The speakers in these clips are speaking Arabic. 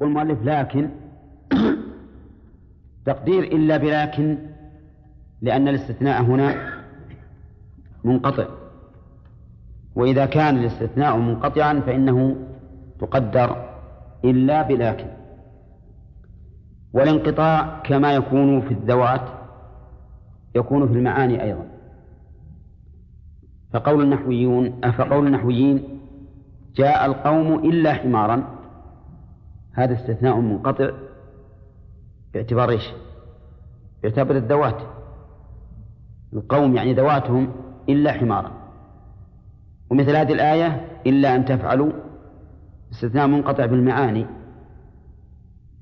يقول المؤلف لكن تقدير إلا بلكن لأن الاستثناء هنا منقطع. وإذا كان الاستثناء منقطعا فإنه تقدر إلا بلكن. والانقطاع كما يكون في الذوات يكون في المعاني أيضا. فقول النحويون فقول النحويين جاء القوم إلا حمارا. هذا استثناء منقطع. باعتبار إيش؟ باعتبار الذوات. القوم يعني ذواتهم إلا حمارا. ومثل هذه الآية إلا أن تفعلوا. استثناء منقطع بالمعاني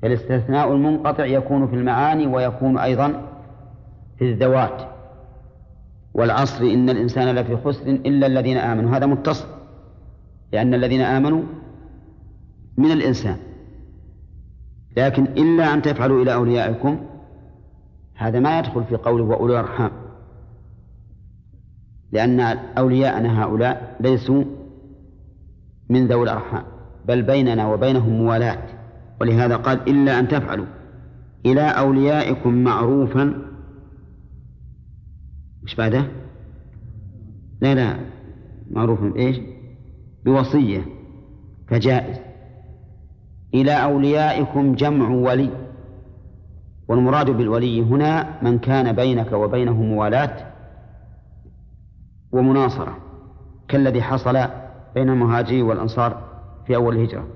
فالاستثناء المنقطع يكون في المعاني ويكون أيضا في الذوات. والعصر إن الإنسان لفي خسر إلا الذين آمنوا. هذا متصل. لأن الذين آمنوا من الإنسان. لكن إلا أن تفعلوا إلى أوليائكم هذا ما يدخل في قوله وأولي الأرحام لأن أولياءنا هؤلاء ليسوا من ذوي الأرحام بل بيننا وبينهم موالاة ولهذا قال إلا أن تفعلوا إلى أوليائكم معروفا مش بعده؟ لا لا معروفا بإيش؟ بوصية فجائز إلى أوليائكم جمع ولي. والمراد بالولي هنا من كان بينك وبينه موالاة ومناصرة كالذي حصل بين المهاجرين والأنصار في أول الهجرة.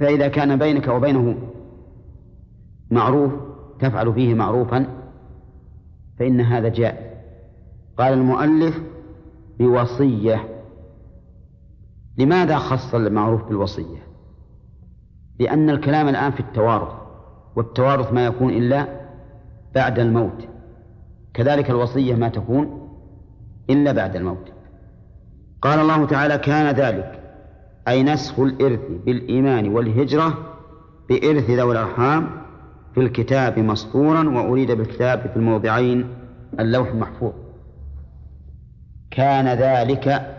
فإذا كان بينك وبينه معروف تفعل فيه معروفا فإن هذا جائز قال المؤلف بوصية. لماذا خص المعروف بالوصية؟ لأن الكلام الآن في التوارث والتوارث ما يكون إلا بعد الموت. كذلك الوصية ما تكون إلا بعد الموت. قال الله تعالى كان ذلك أي نسخ الإرث بالإيمان والهجرة بإرث ذوي الأرحام في الكتاب مسطورا وأريد بالكتاب في الموضعين اللوح المحفوظ. كان ذلك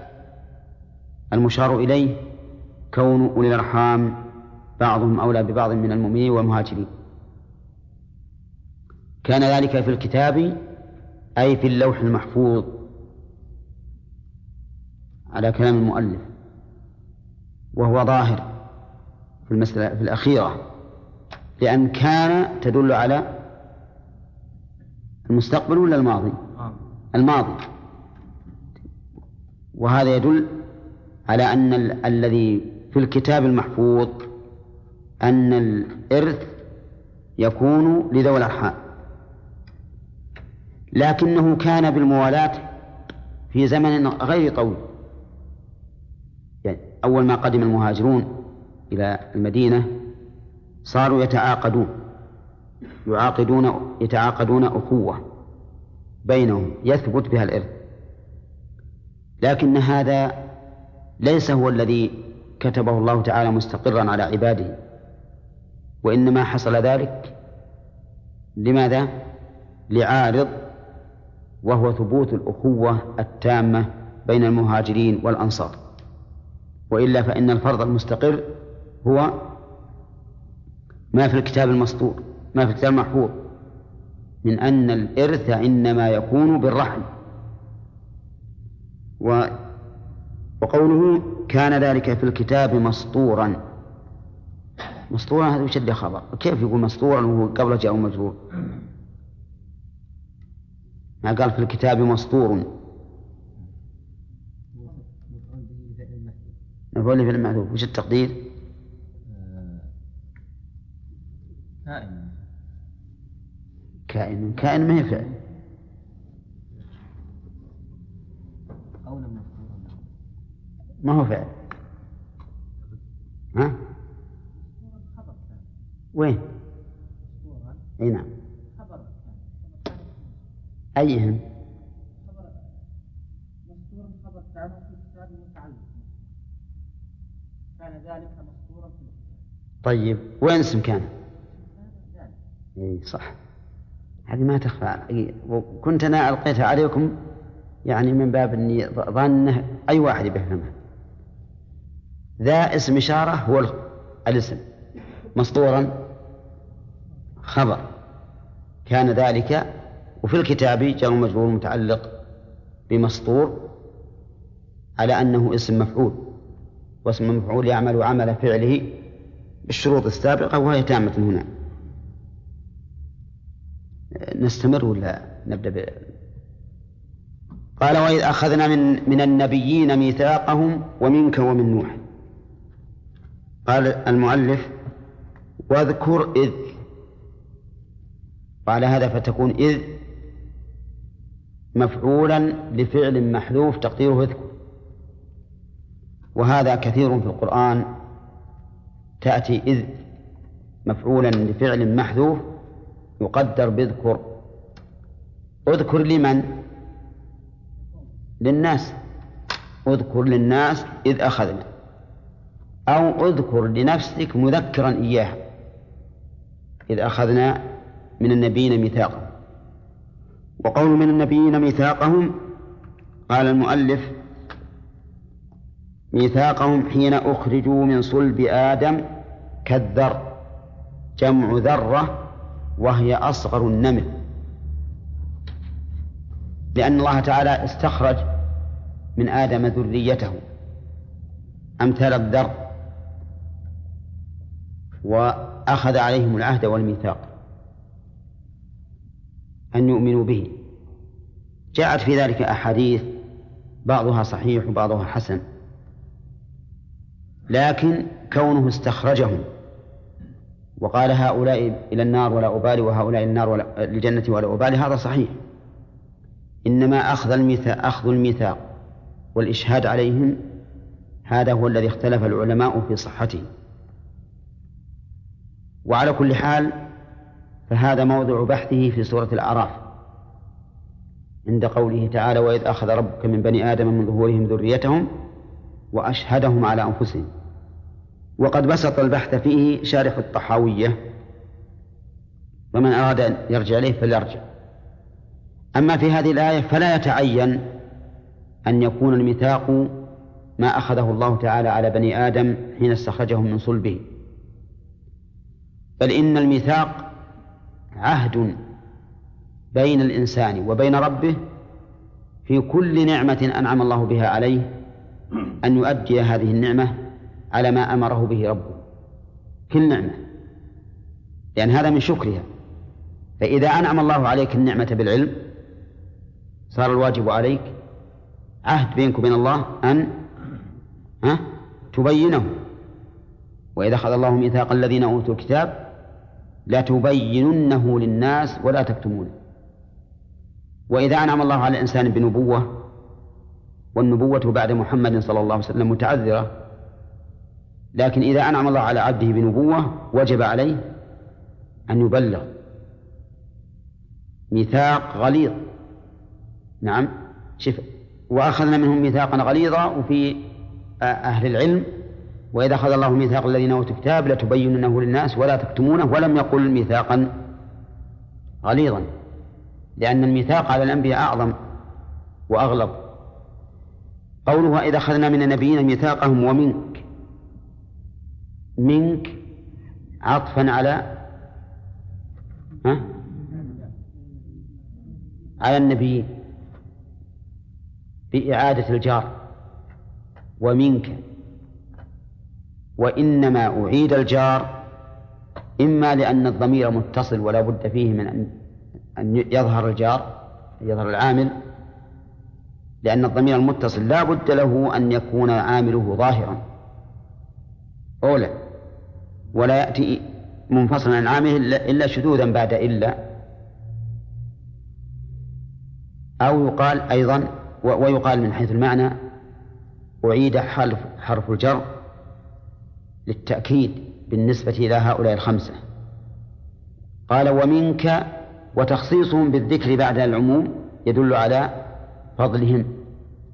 المشار إليه كون أولي الأرحام بعضهم أولى ببعض من المؤمنين والمهاجرين. كان ذلك في الكتاب أي في اللوح المحفوظ. على كلام المؤلف. وهو ظاهر في المسألة في الأخيرة. لأن كان تدل على المستقبل ولا الماضي؟ الماضي. وهذا يدل على أن ال- الذي في الكتاب المحفوظ أن الإرث يكون لذوي الأرحام. لكنه كان بالموالاة في زمن غير طويل يعني أول ما قدم المهاجرون إلى المدينة صاروا يتعاقدون يعاقدون يتعاقدون أخوة بينهم يثبت بها الإرث. لكن هذا ليس هو الذي كتبه الله تعالى مستقرا على عباده. وإنما حصل ذلك لماذا؟ لعارض وهو ثبوت الأخوة التامة بين المهاجرين والأنصار. وإلا فإن الفرض المستقر هو ما في الكتاب المسطور ما في الكتاب المحفوظ من أن الإرث إنما يكون بالرحم. و وقوله كان ذلك في الكتاب مسطورا. مسطورا هذا اللي خبر. كيف يقول مسطورا وهو قبل جاء مجرور ما قال في الكتاب مسطور. مفعول في المحذوف. وش التقدير؟ كائن. كائن كائن ما هي فعل. ما هو فعل. ها؟ وين؟ اي نعم خبر كان ذلك مسطورا في طيب وين اسم كان؟ إي صح هذه ما تخفى. وكنت أنا ألقيتها عليكم يعني من باب إني ظنه أي واحد بيفهمها ذا اسم إشارة هو ال- الاسم مسطورا خبر. كان ذلك وفي الكتاب جار مجرور متعلق بمسطور على أنه اسم مفعول واسم المفعول يعمل عمل فعله بالشروط السابقة وهي تامة هنا. نستمر ولا نبدأ ب... قال وإذ أخذنا من من النبيين ميثاقهم ومنك ومن نوح. قال المؤلف واذكر إذ وعلى هذا فتكون إذ مفعولا لفعل محذوف تقديره اذكر وهذا كثير في القرآن تأتي إذ مفعولا لفعل محذوف يقدر باذكر اذكر لمن؟ للناس. اذكر للناس إذ أخذنا. أو اذكر لنفسك مذكرا إياها. إذ أخذنا من النبيين ميثاقا وقول من النبيين ميثاقهم قال المؤلف ميثاقهم حين أخرجوا من صلب آدم كالذر جمع ذرة وهي أصغر النمل. لأن الله تعالى استخرج من آدم ذريته أمثال الذر وأخذ عليهم العهد والميثاق. أن يؤمنوا به. جاءت في ذلك أحاديث بعضها صحيح وبعضها حسن. لكن كونه استخرجهم وقال هؤلاء إلى النار ولا أبالي وهؤلاء النار ولا الجنة ولا أبالي هذا صحيح. إنما أخذ الميثاق أخذ الميثاق والإشهاد عليهم هذا هو الذي اختلف العلماء في صحته. وعلى كل حال فهذا موضع بحثه في سورة الأعراف عند قوله تعالى وإذ أخذ ربك من بني آدم من ظهورهم ذريتهم وأشهدهم على أنفسهم. وقد بسط البحث فيه شارح الطحاوية ومن أراد أن يرجع إليه فليرجع. أما في هذه الآية فلا يتعين أن يكون الميثاق ما أخذه الله تعالى على بني آدم حين استخرجهم من صلبه. بل إن الميثاق عهد بين الإنسان وبين ربه في كل نعمة أنعم الله بها عليه أن يؤدي هذه النعمة على ما أمره به ربه. كل نعمة. لأن هذا من شكرها. فإذا أنعم الله عليك النعمة بالعلم صار الواجب عليك عهد بينك وبين الله أن ها تبينه. وإذا أخذ الله ميثاق الذين أوتوا الكتاب لا تبيننه للناس ولا تكتمونه. وإذا أنعم الله على الإنسان بنبوة والنبوة بعد محمد صلى الله عليه وسلم متعذرة لكن إذا أنعم الله على عبده بنبوة وجب عليه أن يبلغ ميثاق غليظ. نعم شف وأخذنا منهم ميثاقا غليظا وفي أهل العلم وإذا أخذ الله ميثاق الذين أوتوا الكتاب لتبيننه للناس ولا تكتمونه ولم يقل ميثاقا غليظا لأن الميثاق على الأنبياء أعظم وأغلظ قوله وإذا أخذنا من النبيين ميثاقهم ومنك منك عطفا على ها؟ على النبيين بإعادة الجار ومنك وإنما أعيد الجار إما لأن الضمير متصل ولا بد فيه من أن يظهر الجار يظهر العامل. لأن الضمير المتصل لا بد له أن يكون عامله ظاهرا. أولى ولا يأتي منفصلا عن عامله إلا شذوذا بعد إلا. أو يقال أيضا ويقال من حيث المعنى أعيد حرف حرف الجر. للتأكيد بالنسبة إلى هؤلاء الخمسة. قال ومنك وتخصيصهم بالذكر بعد العموم يدل على فضلهم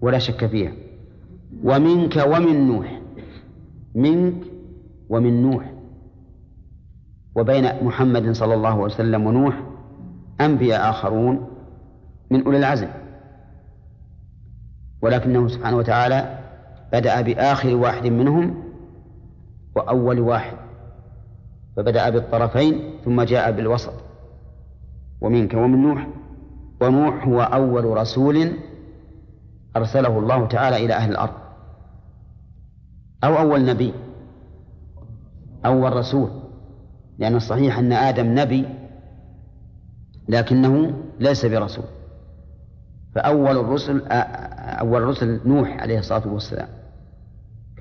ولا شك فيها. ومنك ومن نوح منك ومن نوح وبين محمد صلى الله عليه وسلم ونوح أنبياء آخرون من أولي العزم. ولكنه سبحانه وتعالى بدأ بآخر واحد منهم وأول واحد. فبدأ بالطرفين ثم جاء بالوسط. ومنك ومن نوح. ونوح هو أول رسول أرسله الله تعالى إلى أهل الأرض. أو أول نبي. أول رسول. لأن الصحيح أن آدم نبي لكنه ليس برسول. فأول الرسل أول الرسل نوح عليه الصلاة والسلام.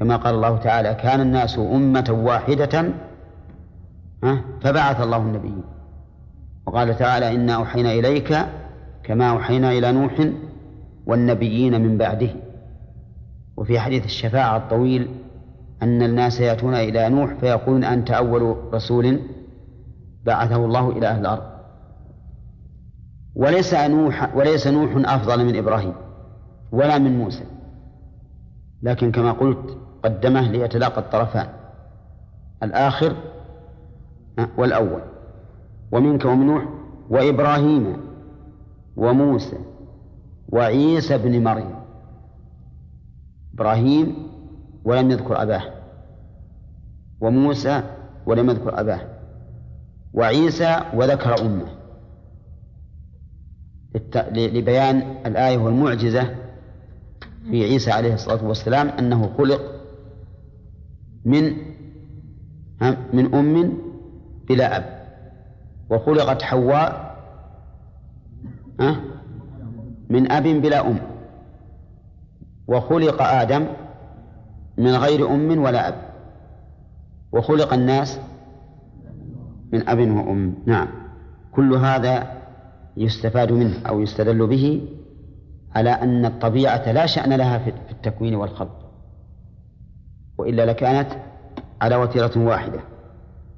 كما قال الله تعالى كان الناس أمة واحدة فبعث الله النبيين. وقال تعالى إنا أوحينا إليك كما أوحينا إلى نوح والنبيين من بعده. وفي حديث الشفاعة الطويل أن الناس يأتون إلى نوح فيقولون أنت أول رسول بعثه الله إلى أهل الأرض. وليس نوح وليس نوح أفضل من إبراهيم ولا من موسى. لكن كما قلت قدمه ليتلاقى الطرفان. الآخر والأول. ومنك ومن نوح وإبراهيم وموسى وعيسى بن مريم. إبراهيم ولم يذكر أباه. وموسى ولم يذكر أباه. وعيسى وذكر أمه. لبيان الآية والمعجزة في عيسى عليه الصلاة والسلام أنه خلق من من أم بلا أب. وخلقت حواء من أب بلا أم. وخلق آدم من غير أم ولا أب. وخلق الناس من أب وأم. نعم. كل هذا يستفاد منه أو يستدل به على أن الطبيعة لا شأن لها في التكوين والخلق. وإلا لكانت على وتيرة واحدة.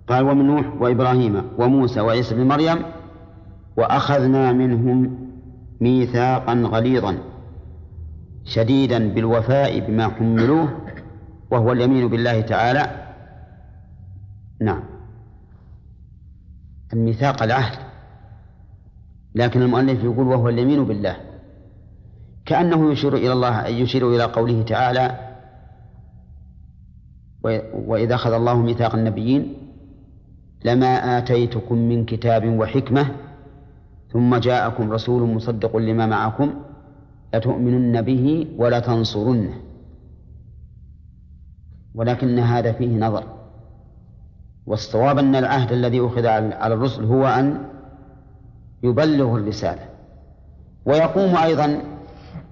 قال ومن نوح وإبراهيم وموسى وعيسى بن مريم وأخذنا منهم ميثاقا غليظا شديدا بالوفاء بما حملوه وهو اليمين بالله تعالى. نعم. الميثاق العهد. لكن المؤلف يقول وهو اليمين بالله. كأنه يشير إلى الله يشير إلى قوله تعالى وإذا أخذ الله ميثاق النبيين لما آتيتكم من كتاب وحكمة ثم جاءكم رسول مصدق لما معكم لتؤمنن به ولتنصرنه. ولكن هذا فيه نظر. والصواب أن العهد الذي أخذ على الرسل هو أن يبلغ الرسالة. ويقوم أيضا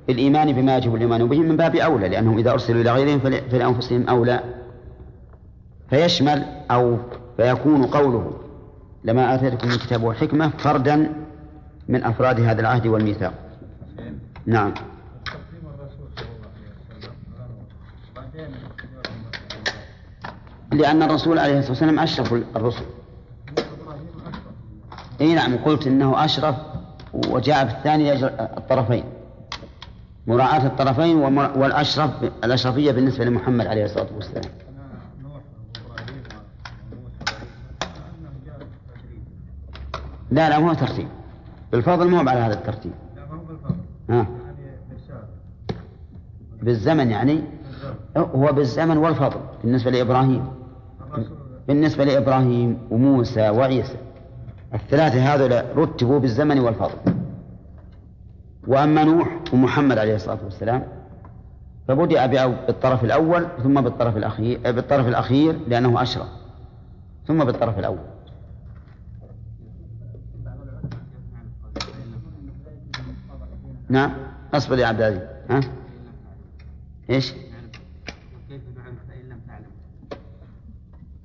بالإيمان بما يجب الإيمان به من باب أولى لأنهم إذا أرسلوا إلى غيرهم فلأنفسهم أولى. فيشمل أو فيكون قوله لما آتيتكم من كتاب وحكمة فردا من أفراد هذا العهد والميثاق. نعم. لأن الرسول عليه الصلاة والسلام أشرف الرسل. إي نعم قلت إنه أشرف وجاء في الثاني الطرفين. مراعاة الطرفين والأشرف الأشرفية بالنسبة لمحمد عليه الصلاة والسلام. لا لا مو ترتيب. بالفضل مو على هذا الترتيب. ها. بالزمن يعني؟ هو بالزمن والفضل. بالنسبة لإبراهيم. بالنسبة لإبراهيم وموسى وعيسى. الثلاثة هذول رتبوا بالزمن والفضل. وأما نوح ومحمد عليه الصلاة والسلام فبدأ بالطرف الأول ثم بالطرف الأخير بالطرف الأخير لأنه أشرف. ثم بالطرف الأول. نعم أصبر يا عبد العزيز ها إيش؟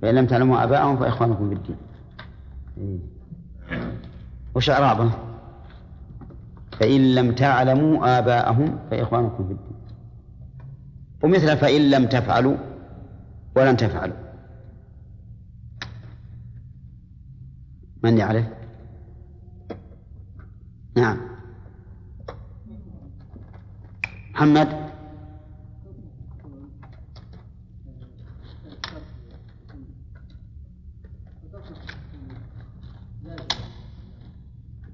فإن لم تعلموا آباءهم فإخوانكم في الدين إيه. وش إعرابه؟ فإن لم تعلموا آباءهم فإخوانكم في الدين ومثل فإن لم تفعلوا ولن تفعلوا من يعرف؟ نعم محمد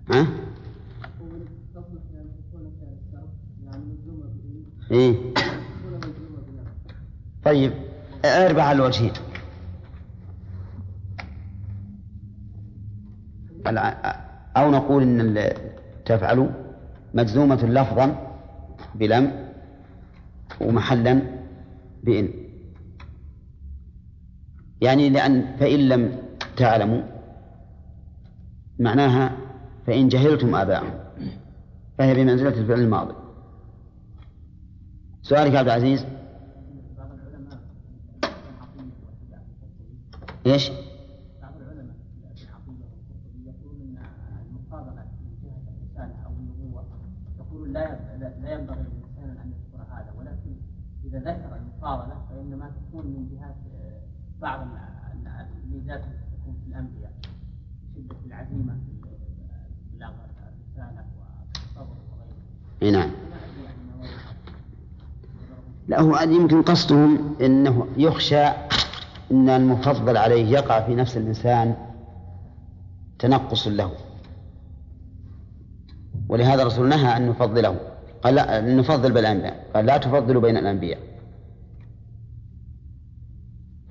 ها؟ إيه؟ طيب أربع الوجهين أو نقول إن تفعل مجزومة لفظا بلم ومحلا بإن. يعني لأن فإن لم تعلموا معناها فإن جهلتم آباءهم فهي بمنزلة الفعل الماضي. سؤالك عبد العزيز؟ إيش؟ بعض العلماء في العقيده يقولون ان المقابله من جهه الرساله أو النبوه يقولون لا لا ينبغي للانسان ان يذكر هذا ولكن اذا ذكر المفاضله فانما تكون من جهات بعض الميزات التي تكون في الانبياء شده العزيمه في بلاغ الرساله والصبر وغيره. نعم. هو يمكن قصدهم إنه يخشى إن المفضل عليه يقع في نفس الإنسان تنقص له. ولهذا الرسول نهى أن نفضله. قال لا نفضل بالانبياء قال لا تفضلوا بين الأنبياء.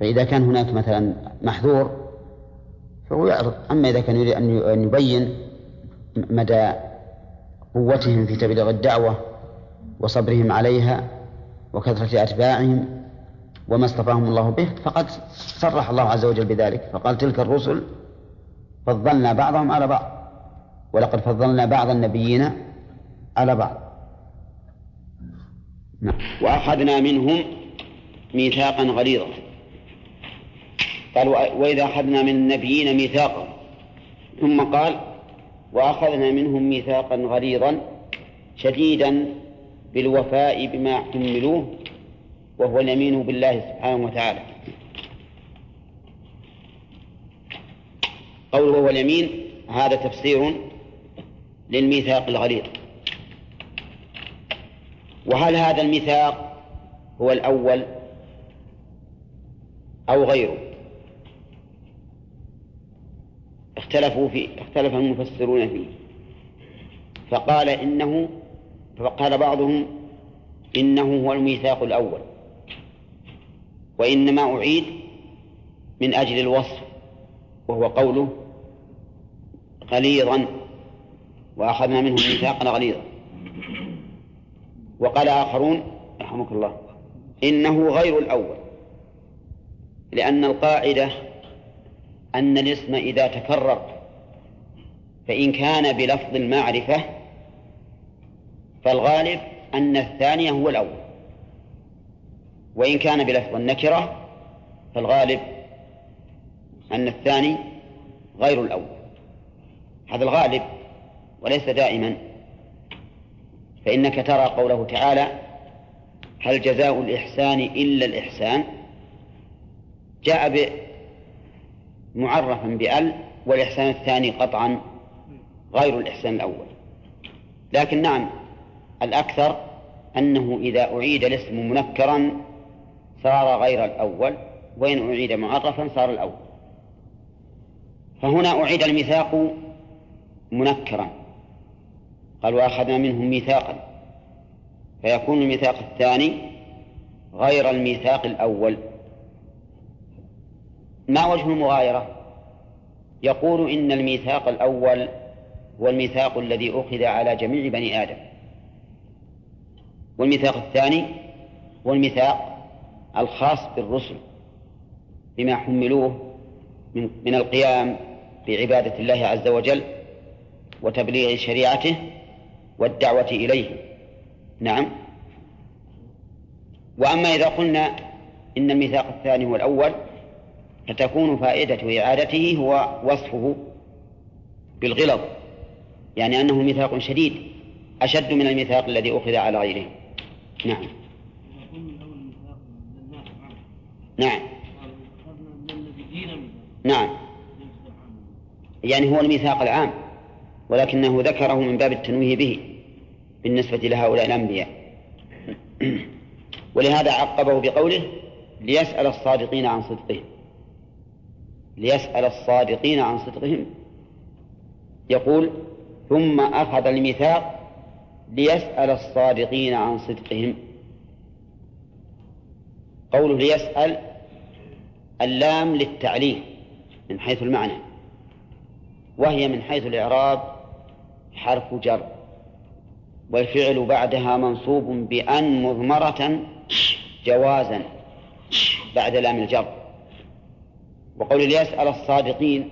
فإذا كان هناك مثلا محذور فهو يعرض. أما إذا كان يريد أن يبين مدى قوتهم في تبليغ الدعوة وصبرهم عليها وكثرة أتباعهم وما اصطفاهم الله به فقد صرح الله عز وجل بذلك. فقال تلك الرسل فضلنا بعضهم على بعض ولقد فضلنا بعض النبيين على بعض. نعم. وأخذنا منهم ميثاقا غليظا. قال وإذا أخذنا من النبيين ميثاقا ثم قال وأخذنا منهم ميثاقا غليظا شديدا بالوفاء بما حملوه وهو اليمين بالله سبحانه وتعالى. قوله هو اليمين هذا تفسير للميثاق الغليظ. وهل هذا الميثاق هو الأول أو غيره؟ اختلفوا فيه اختلف المفسرون فيه. فقال إنه فقال بعضهم إنه هو الميثاق الأول وإنما أعيد من أجل الوصف وهو قوله غليظا وأخذنا منهم ميثاقا غليظا. وقال آخرون رحمك الله إنه غير الأول لأن القاعدة أن الاسم إذا تكرر فإن كان بلفظ المعرفة فالغالب أن الثاني هو الأول. وإن كان بلفظ النكرة فالغالب أن الثاني غير الأول. هذا الغالب وليس دائما. فإنك ترى قوله تعالى هل جزاء الإحسان إلا الإحسان؟ جاء معرفا بأل والإحسان الثاني قطعا غير الإحسان الأول. لكن نعم الأكثر أنه إذا أعيد الاسم منكرا صار غير الأول وإن أعيد معرفا صار الأول. فهنا أعيد الميثاق منكرا. قال وأخذنا منهم ميثاقا. فيكون الميثاق الثاني غير الميثاق الأول. ما وجه المغايرة؟ يقول إن الميثاق الأول هو الميثاق الذي أخذ على جميع بني آدم. والميثاق الثاني هو الميثاق الخاص بالرسل بما حملوه من, من القيام بعبادة الله عز وجل وتبليغ شريعته والدعوة إليه. نعم. وأما إذا قلنا إن الميثاق الثاني هو الأول فتكون فائدة إعادته هو وصفه بالغلظ يعني أنه ميثاق شديد أشد من الميثاق الذي أخذ على غيره. نعم. نعم. نعم. يعني هو الميثاق العام ولكنه ذكره من باب التنويه به بالنسبة لهؤلاء الأنبياء. ولهذا عقبه بقوله ليسأل الصادقين عن صدقهم. ليسأل الصادقين عن صدقهم. يقول ثم أخذ الميثاق ليسأل الصادقين عن صدقهم. قوله ليسأل اللام للتعليل من حيث المعنى وهي من حيث الإعراب حرف جر والفعل بعدها منصوب بأن مضمرة جوازا بعد لام الجر. وقول ليسأل الصادقين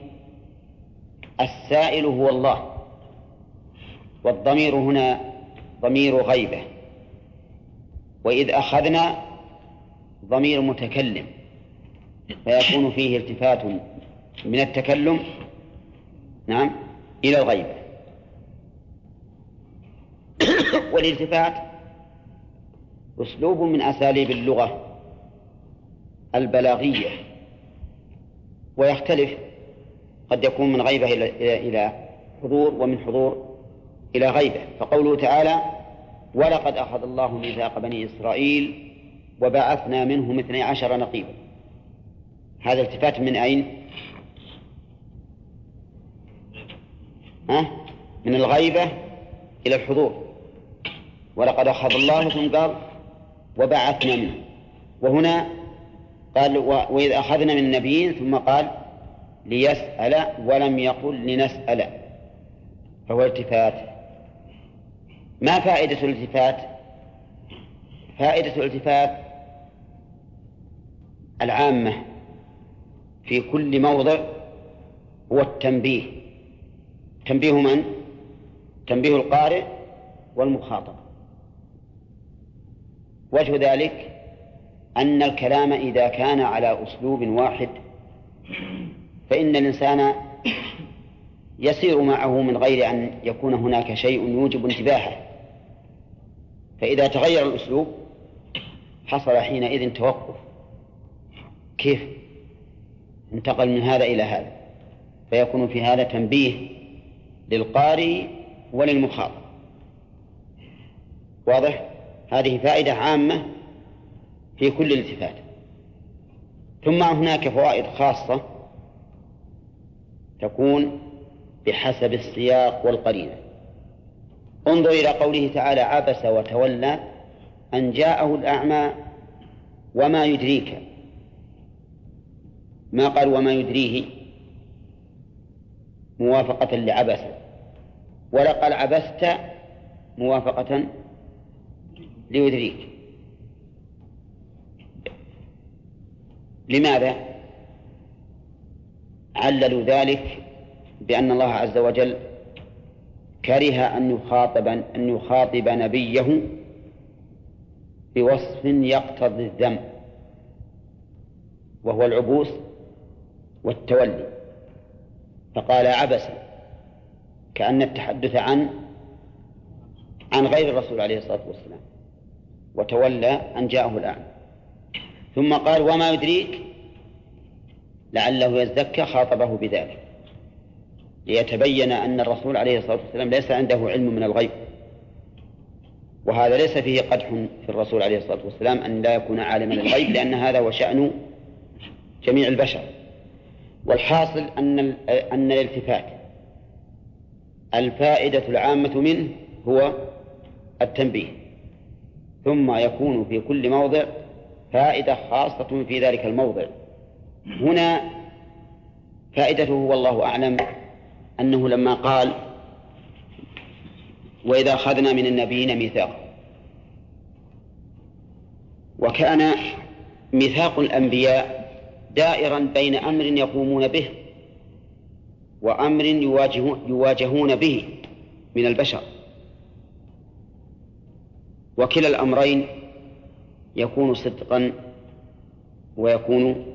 السائل هو الله والضمير هنا ضمير غيبة. وإذ أخذنا ضمير متكلم. فيكون فيه التفات من التكلم نعم إلى الغيبة. والالتفات أسلوب من أساليب اللغة البلاغية. ويختلف قد يكون من غيبة إلى إلى حضور ومن حضور إلى غيبة فقوله تعالى ولقد أخذ الله ميثاق بني إسرائيل وبعثنا منهم اثني عشر نقيبا. هذا التفات من أين؟ ها؟ من الغيبة إلى الحضور. ولقد أخذ الله ثم قال وبعثنا منه وهنا قال وإذ أخذنا من النبيين ثم قال ليسأل ولم يقل لنسأل. فهو التفات. ما فائدة الالتفات؟ فائدة الالتفات العامة في كل موضع هو التنبيه تنبيه من؟ تنبيه القارئ والمخاطب وجه ذلك أن الكلام إذا كان على أسلوب واحد فإن الإنسان يسير معه من غير أن يكون هناك شيء يوجب انتباهه فإذا تغير الأسلوب حصل حينئذ توقف. كيف؟ انتقل من هذا إلى هذا. فيكون في هذا تنبيه للقارئ وللمخاطب. واضح؟ هذه فائدة عامة في كل التفات ثم هناك فوائد خاصة تكون بحسب السياق والقرينة. انظر إلى قوله تعالى عبس وتولى أن جاءه الأعمى وما يدريك. ما قال وما يدريه؟ موافقة لعبس. ولا قال عبست موافقة ليدريك. لماذا؟ عللوا ذلك بأن الله عز وجل كره أن يخاطب أن يخاطب نبيه بوصف يقتضي الذم وهو العبوس والتولي. فقال عبس كأن التحدث عن عن غير الرسول عليه الصلاة والسلام وتولى أن جاءه الأعمى ثم قال وما يدريك لعله يزكى خاطبه بذلك. ليتبين أن الرسول عليه الصلاة والسلام ليس عنده علم من الغيب. وهذا ليس فيه قدح في الرسول عليه الصلاة والسلام أن لا يكون عالما للغيب لأن هذا هو شأن جميع البشر. والحاصل أن أن الالتفات الفائدة العامة منه هو التنبيه. ثم يكون في كل موضع فائدة خاصة في ذلك الموضع. هنا فائدته والله أعلم أنه لما قال وإذا أخذنا من النبيين ميثاقا وكان ميثاق الأنبياء دائرا بين أمر يقومون به وأمر يواجهون به من البشر. وكلا الأمرين يكون صدقا ويكون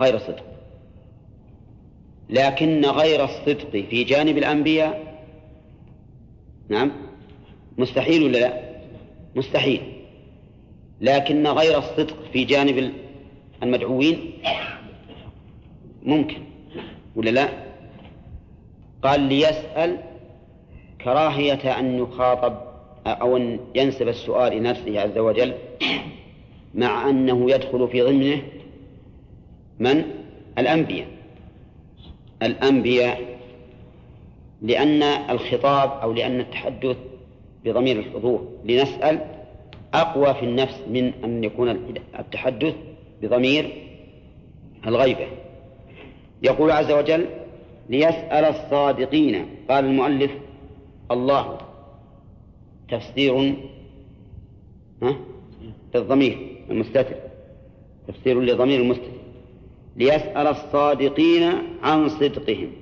غير صدق. لكن غير الصدق في جانب الأنبياء؟ نعم. مستحيل ولا لا؟ مستحيل. لكن غير الصدق في جانب المدعوين؟ ممكن. ولا لا؟ قال ليسأل كراهية أن يخاطب أو أن ينسب السؤال إلى نفسه عز وجل مع أنه يدخل في ضمنه من؟ الأنبياء. الأنبياء لأن الخطاب أو لأن التحدث بضمير الحضور لنسأل أقوى في النفس من أن يكون التحدث بضمير الغيبة. يقول عز وجل ليسأل الصادقين قال المؤلف الله تفسير للضمير المستتر تفسير لضمير المستتر. ليسأل الصادقين عن صدقهم.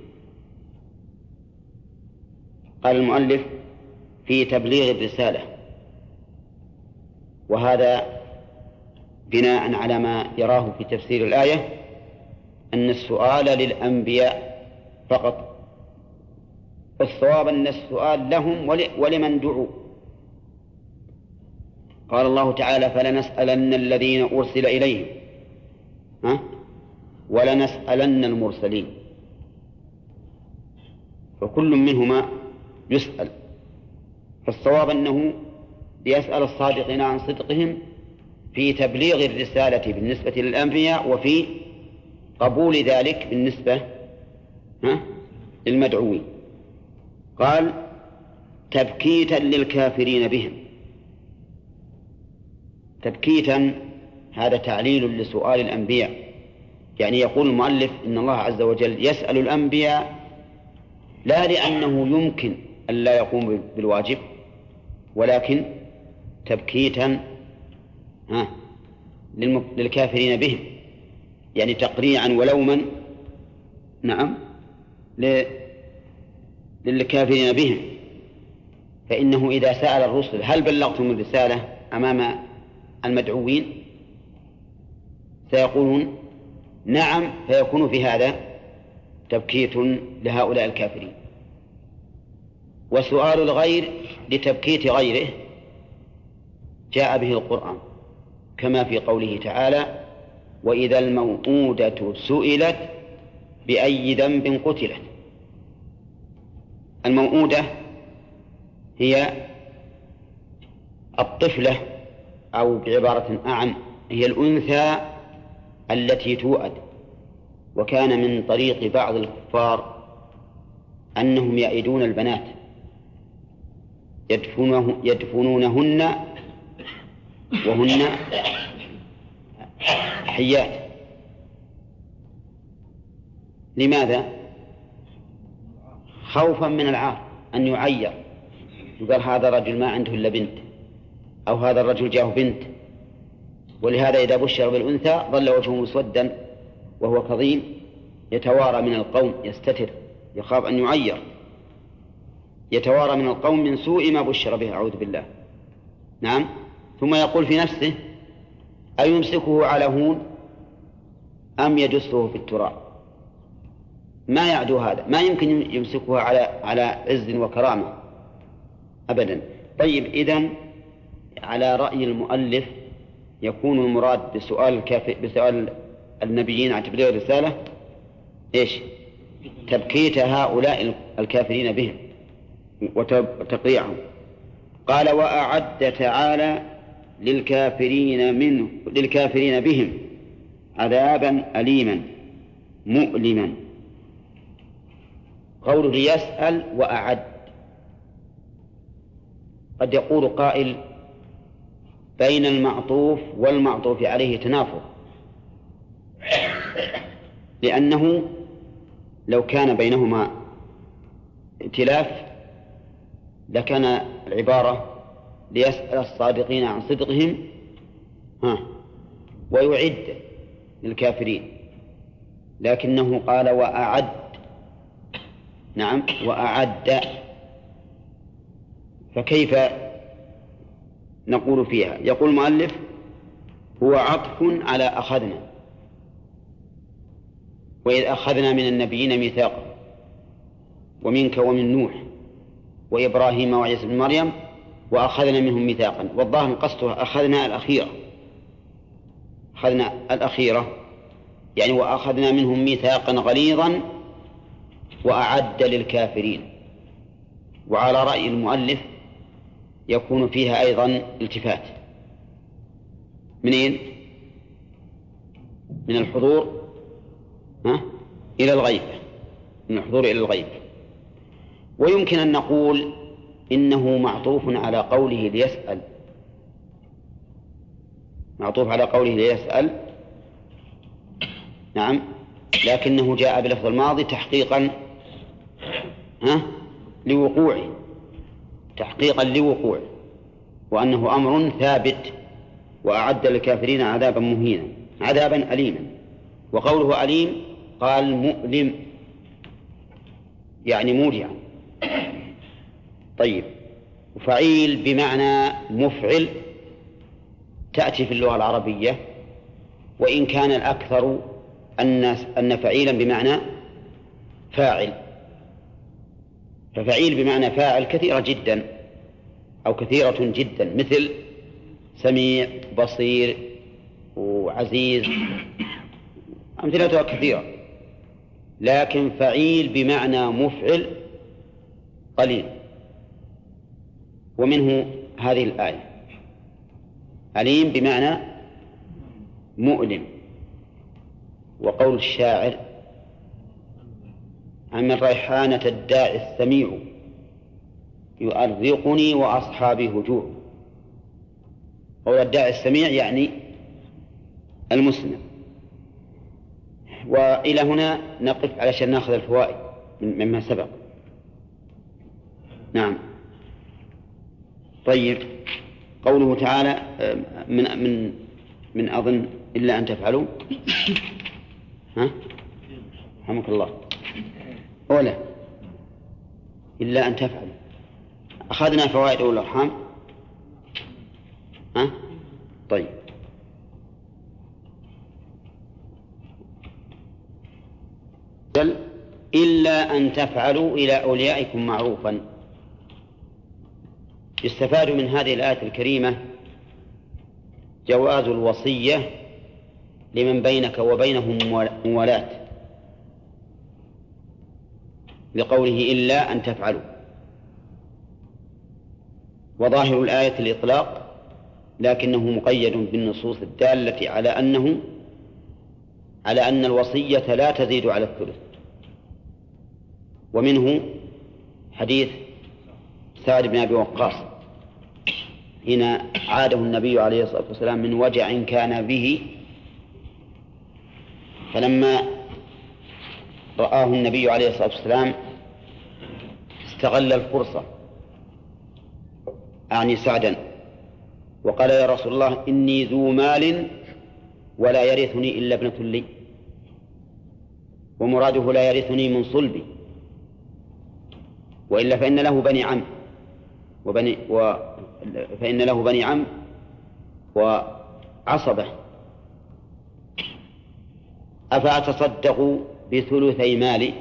قال المؤلف في تبليغ الرسالة. وهذا بناء على ما يراه في تفسير الآية أن السؤال للأنبياء فقط. الصواب أن السؤال لهم ولمن دعوا. قال الله تعالى فلنسألن الذين أرسل إليهم. ها؟ ولنسألن المرسلين. فكل منهما يسأل. فالصواب أنه ليسأل الصادقين عن صدقهم في تبليغ الرسالة بالنسبة للأنبياء وفي قبول ذلك بالنسبة للمدعوين. قال تبكيتا للكافرين بهم. تبكيتا هذا تعليل لسؤال الأنبياء. يعني يقول المؤلف إن الله عز وجل يسأل الأنبياء لا لأنه يمكن أن لا يقوم بالواجب ولكن تبكيتا للكافرين بهم يعني تقريعا ولوما نعم للكافرين بهم فإنه إذا سأل الرسل هل بلغتم الرسالة أمام المدعوين؟ سيقولون نعم فيكون في هذا تبكيت لهؤلاء الكافرين. وسؤال الغير لتبكيت غيره جاء به القرآن كما في قوله تعالى وإذا الموءودة سئلت بأي ذنب قتلت. الموءودة هي الطفلة أو بعبارة أعم هي الأنثى التي توأد وكان من طريق بعض الكفار أنهم يأيدون البنات يدفنونه يدفنونهن وهن حيات. لماذا؟ خوفا من العار أن يعير. يقال هذا رجل ما عنده إلا بنت أو هذا الرجل جاءه بنت. ولهذا إذا بشر بالأنثى ظل وجهه مسودا وهو كظيم يتوارى من القوم يستتر يخاف أن يعير. يتوارى من القوم من سوء ما بشر به أعوذ بالله. نعم. ثم يقول في نفسه أيمسكه على هون أم يدسه في التراب؟ ما يعدو هذا؟ ما يمكن يمسكه على على عز وكرامة أبدا. طيب إذن على رأي المؤلف يكون المراد بسؤال الكافر بسؤال النبيين عن تبليغ الرسالة إيش؟ تبكيت هؤلاء الكافرين بهم وتقريعهم. قال وأعد تعالى للكافرين منه للكافرين بهم عذابا أليما مؤلما. قوله يسأل وأعد. قد يقول قائل بين المعطوف والمعطوف عليه تنافر. لأنه لو كان بينهما ائتلاف لكان العبارة ليسأل الصادقين عن صدقهم ها ويعد للكافرين. لكنه قال وأعد نعم وأعد. فكيف نقول فيها. يقول المؤلف هو عطف على أخذنا. وإذ أخذنا من النبيين ميثاقا ومنك ومن نوح وإبراهيم وعيسى بن مريم وأخذنا منهم ميثاقا. والظاهر قصده أخذنا الأخيرة. أخذنا الأخيرة. يعني وأخذنا منهم ميثاقا غليظا وأعد للكافرين. وعلى رأي المؤلف يكون فيها أيضا التفات. منين؟ من الحضور ها؟ إلى الغيب من الحضور إلى الغيب ويمكن أن نقول إنه معطوف على قوله ليسأل. معطوف على قوله ليسأل. نعم. لكنه جاء بلفظ الماضي تحقيقا ها؟ لوقوعه. تحقيقا لوقوعه وأنه أمر ثابت وأعد للكافرين عذابا مهينا عذابا أليما. وقوله أليم قال مؤلم يعني موجعا طيب وفعيل بمعنى مفعل تأتي في اللغة العربية وإن كان الأكثر أن أن فعيلا بمعنى فاعل. ففعيل بمعنى فاعل كثيرة جدا أو كثيرة جدا مثل سميع بصير وعزيز أمثلتها كثيرة. لكن فعيل بمعنى مفعل قليل. ومنه هذه الآية. أليم بمعنى مؤلم. وقول الشاعر عن الريحانة الداعي السميع يؤرقني وأصحابي هجوع قول الداعي السميع يعني المسلم. وإلى هنا نقف علشان نأخذ الفوائد مما سبق. نعم. طيب. قوله تعالى من من من أظن إلا أن تفعلوا. ها؟ رحمك الله. أولا إلا أن تفعلوا. أخذنا فوائد أولى الأرحام؟ ها؟ طيب. إلا أن تفعلوا إلى أوليائكم معروفا. يستفاد من هذه الآية الكريمة جواز الوصية لمن بينك وبينهم موالاة. لقوله إلا أن تفعلوا. وظاهر الآية الإطلاق لكنه مقيد بالنصوص الدالة على أنه على أن الوصية لا تزيد على الثلث. ومنه حديث سعد بن أبي وقاص حين عاده النبي عليه الصلاة والسلام من وجع كان به فلما رآه النبي عليه الصلاة والسلام استغل الفرصة. أعني سعدا. وقال يا رسول الله إني ذو مال ولا يرثني إلا ابنة لي. ومراده لا يرثني من صلبي وإلا فإن له بني عم. وبني و فإن له بني عم وعصبة. أفأتصدق بثلثي مالي.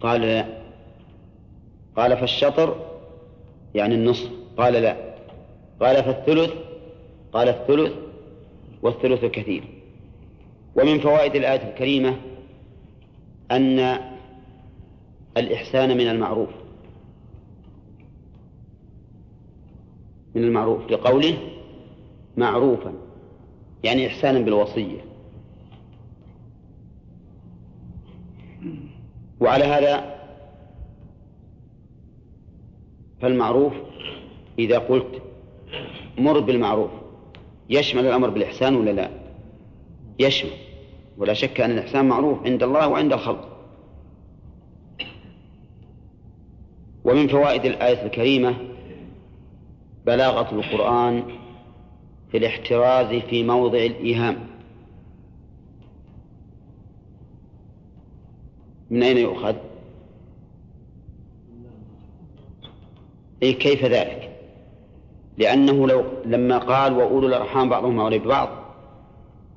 قال لا. قال فالشطر يعني النصف. قال لا. قال فالثلث. قال الثلث والثلث كثير ومن فوائد الآية الكريمة أن الإحسان من المعروف. من المعروف لقوله معروفا يعني إحسانا بالوصية. وعلى هذا فالمعروف إذا قلت مر بالمعروف يشمل الأمر بالإحسان ولا لا؟ يشمل ولا شك أن الإحسان معروف عند الله وعند الخلق. ومن فوائد الآية الكريمة بلاغة القرآن في الاحتراز في موضع الإيهام. من أين يؤخذ؟ أي كيف ذلك؟ لأنه لو لما قال وأولو الأرحام بعضهم أولي ببعض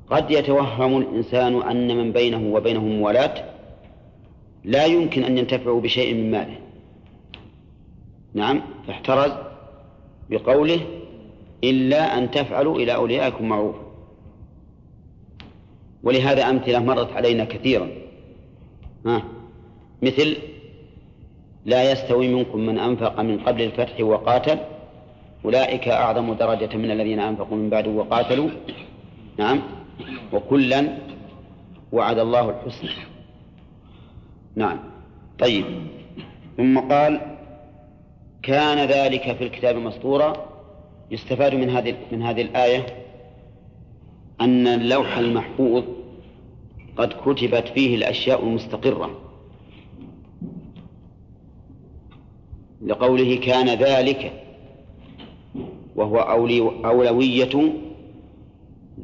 قد يتوهم الإنسان أن من بينه وبينهم موالاة لا يمكن أن ينتفعوا بشيء من ماله نعم فاحترز بقوله إلا أن تفعلوا إلى أوليائكم معروف ولهذا أمثلة مرت علينا كثيرا ها. مثل لا يستوي منكم من أنفق من قبل الفتح وقاتل أولئك أعظم درجة من الذين أنفقوا من بعد وقاتلوا. نعم. وكلا وعد الله الحسنى. نعم. طيب. ثم قال كان ذلك في الكتاب مسطورا. يستفاد من هذه من هذه الآية أن اللوح المحفوظ قد كتبت فيه الأشياء المستقرة. لقوله كان ذلك وهو أولوية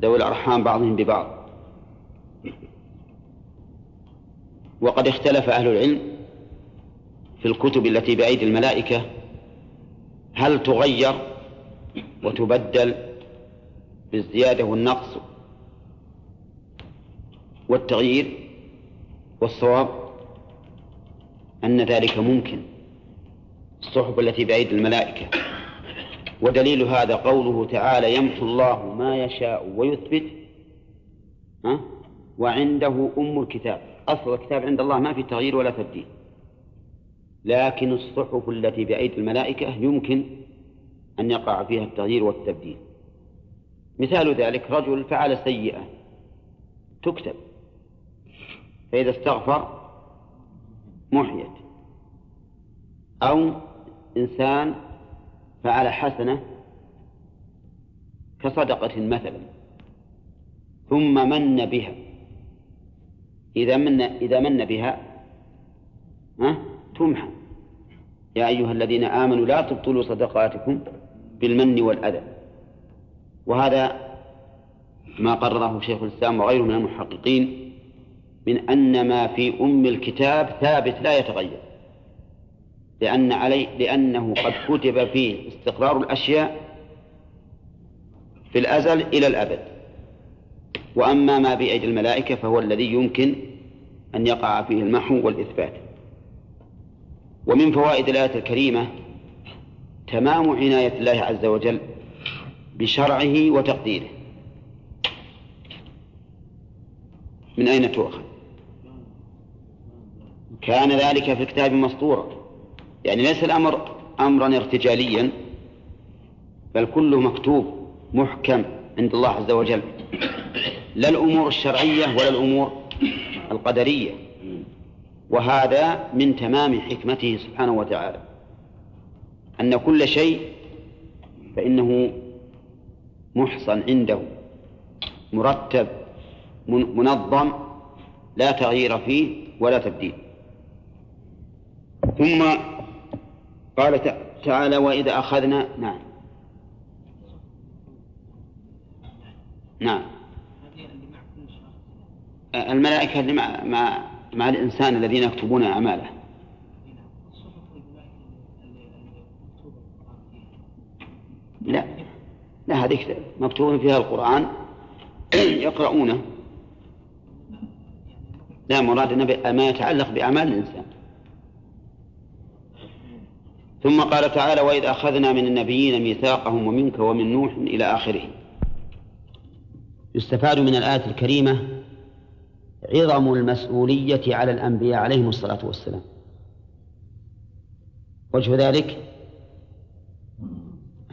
ذوي الأرحام بعضهم ببعض. وقد اختلف أهل العلم في الكتب التي بأيدي الملائكة هل تغير وتبدل بالزيادة والنقص والتغيير والصواب أن ذلك ممكن. الصحف التي بأيدي الملائكة. ودليل هذا قوله تعالى يمحو الله ما يشاء ويثبت. ها؟ وعنده أم الكتاب. أصل الكتاب عند الله ما في تغيير ولا تبديل. لكن الصحف التي بأيدي الملائكة يمكن أن يقع فيها التغيير والتبديل. مثال ذلك رجل فعل سيئة. تكتب. فإذا استغفر محيت. أو إنسان فعل حسنة كصدقة مثلا ثم من بها. إذا من إذا من بها ها؟ تمحى. يا أيها الذين آمنوا لا تبطلوا صدقاتكم بالمن والأذى. وهذا ما قرره شيخ الإسلام وغيره من المحققين من أن ما في أم الكتاب ثابت لا يتغير. لأن علي لأنه قد كتب فيه استقرار الأشياء في الأزل إلى الأبد. وأما ما بأيدي الملائكة فهو الذي يمكن أن يقع فيه المحو والإثبات. ومن فوائد الآية الكريمة تمام عناية الله عز وجل بشرعه وتقديره. من أين تؤخذ؟ كان ذلك في الكتاب مسطورا يعني ليس الأمر أمرا ارتجاليا بل كله مكتوب محكم عند الله عز وجل. لا الأمور الشرعية ولا الأمور القدرية. وهذا من تمام حكمته سبحانه وتعالى. أن كل شيء فإنه محصن عنده مرتب منظم لا تغيير فيه ولا تبديل. ثم قال تعالى وإذا أخذنا نعم. نعم. الملائكة مع, مع, الإنسان الذين يكتبون أعماله. لا. لا هذيك مكتوب فيها القرآن. يقرؤونه. لا مراد ما يتعلق بأعمال الإنسان. ثم قال تعالى وإذ أخذنا من النبيين ميثاقهم ومنك ومن نوح إلى آخره. يستفاد من الآية الكريمة عظم المسؤولية على الأنبياء عليهم الصلاة والسلام. وجه ذلك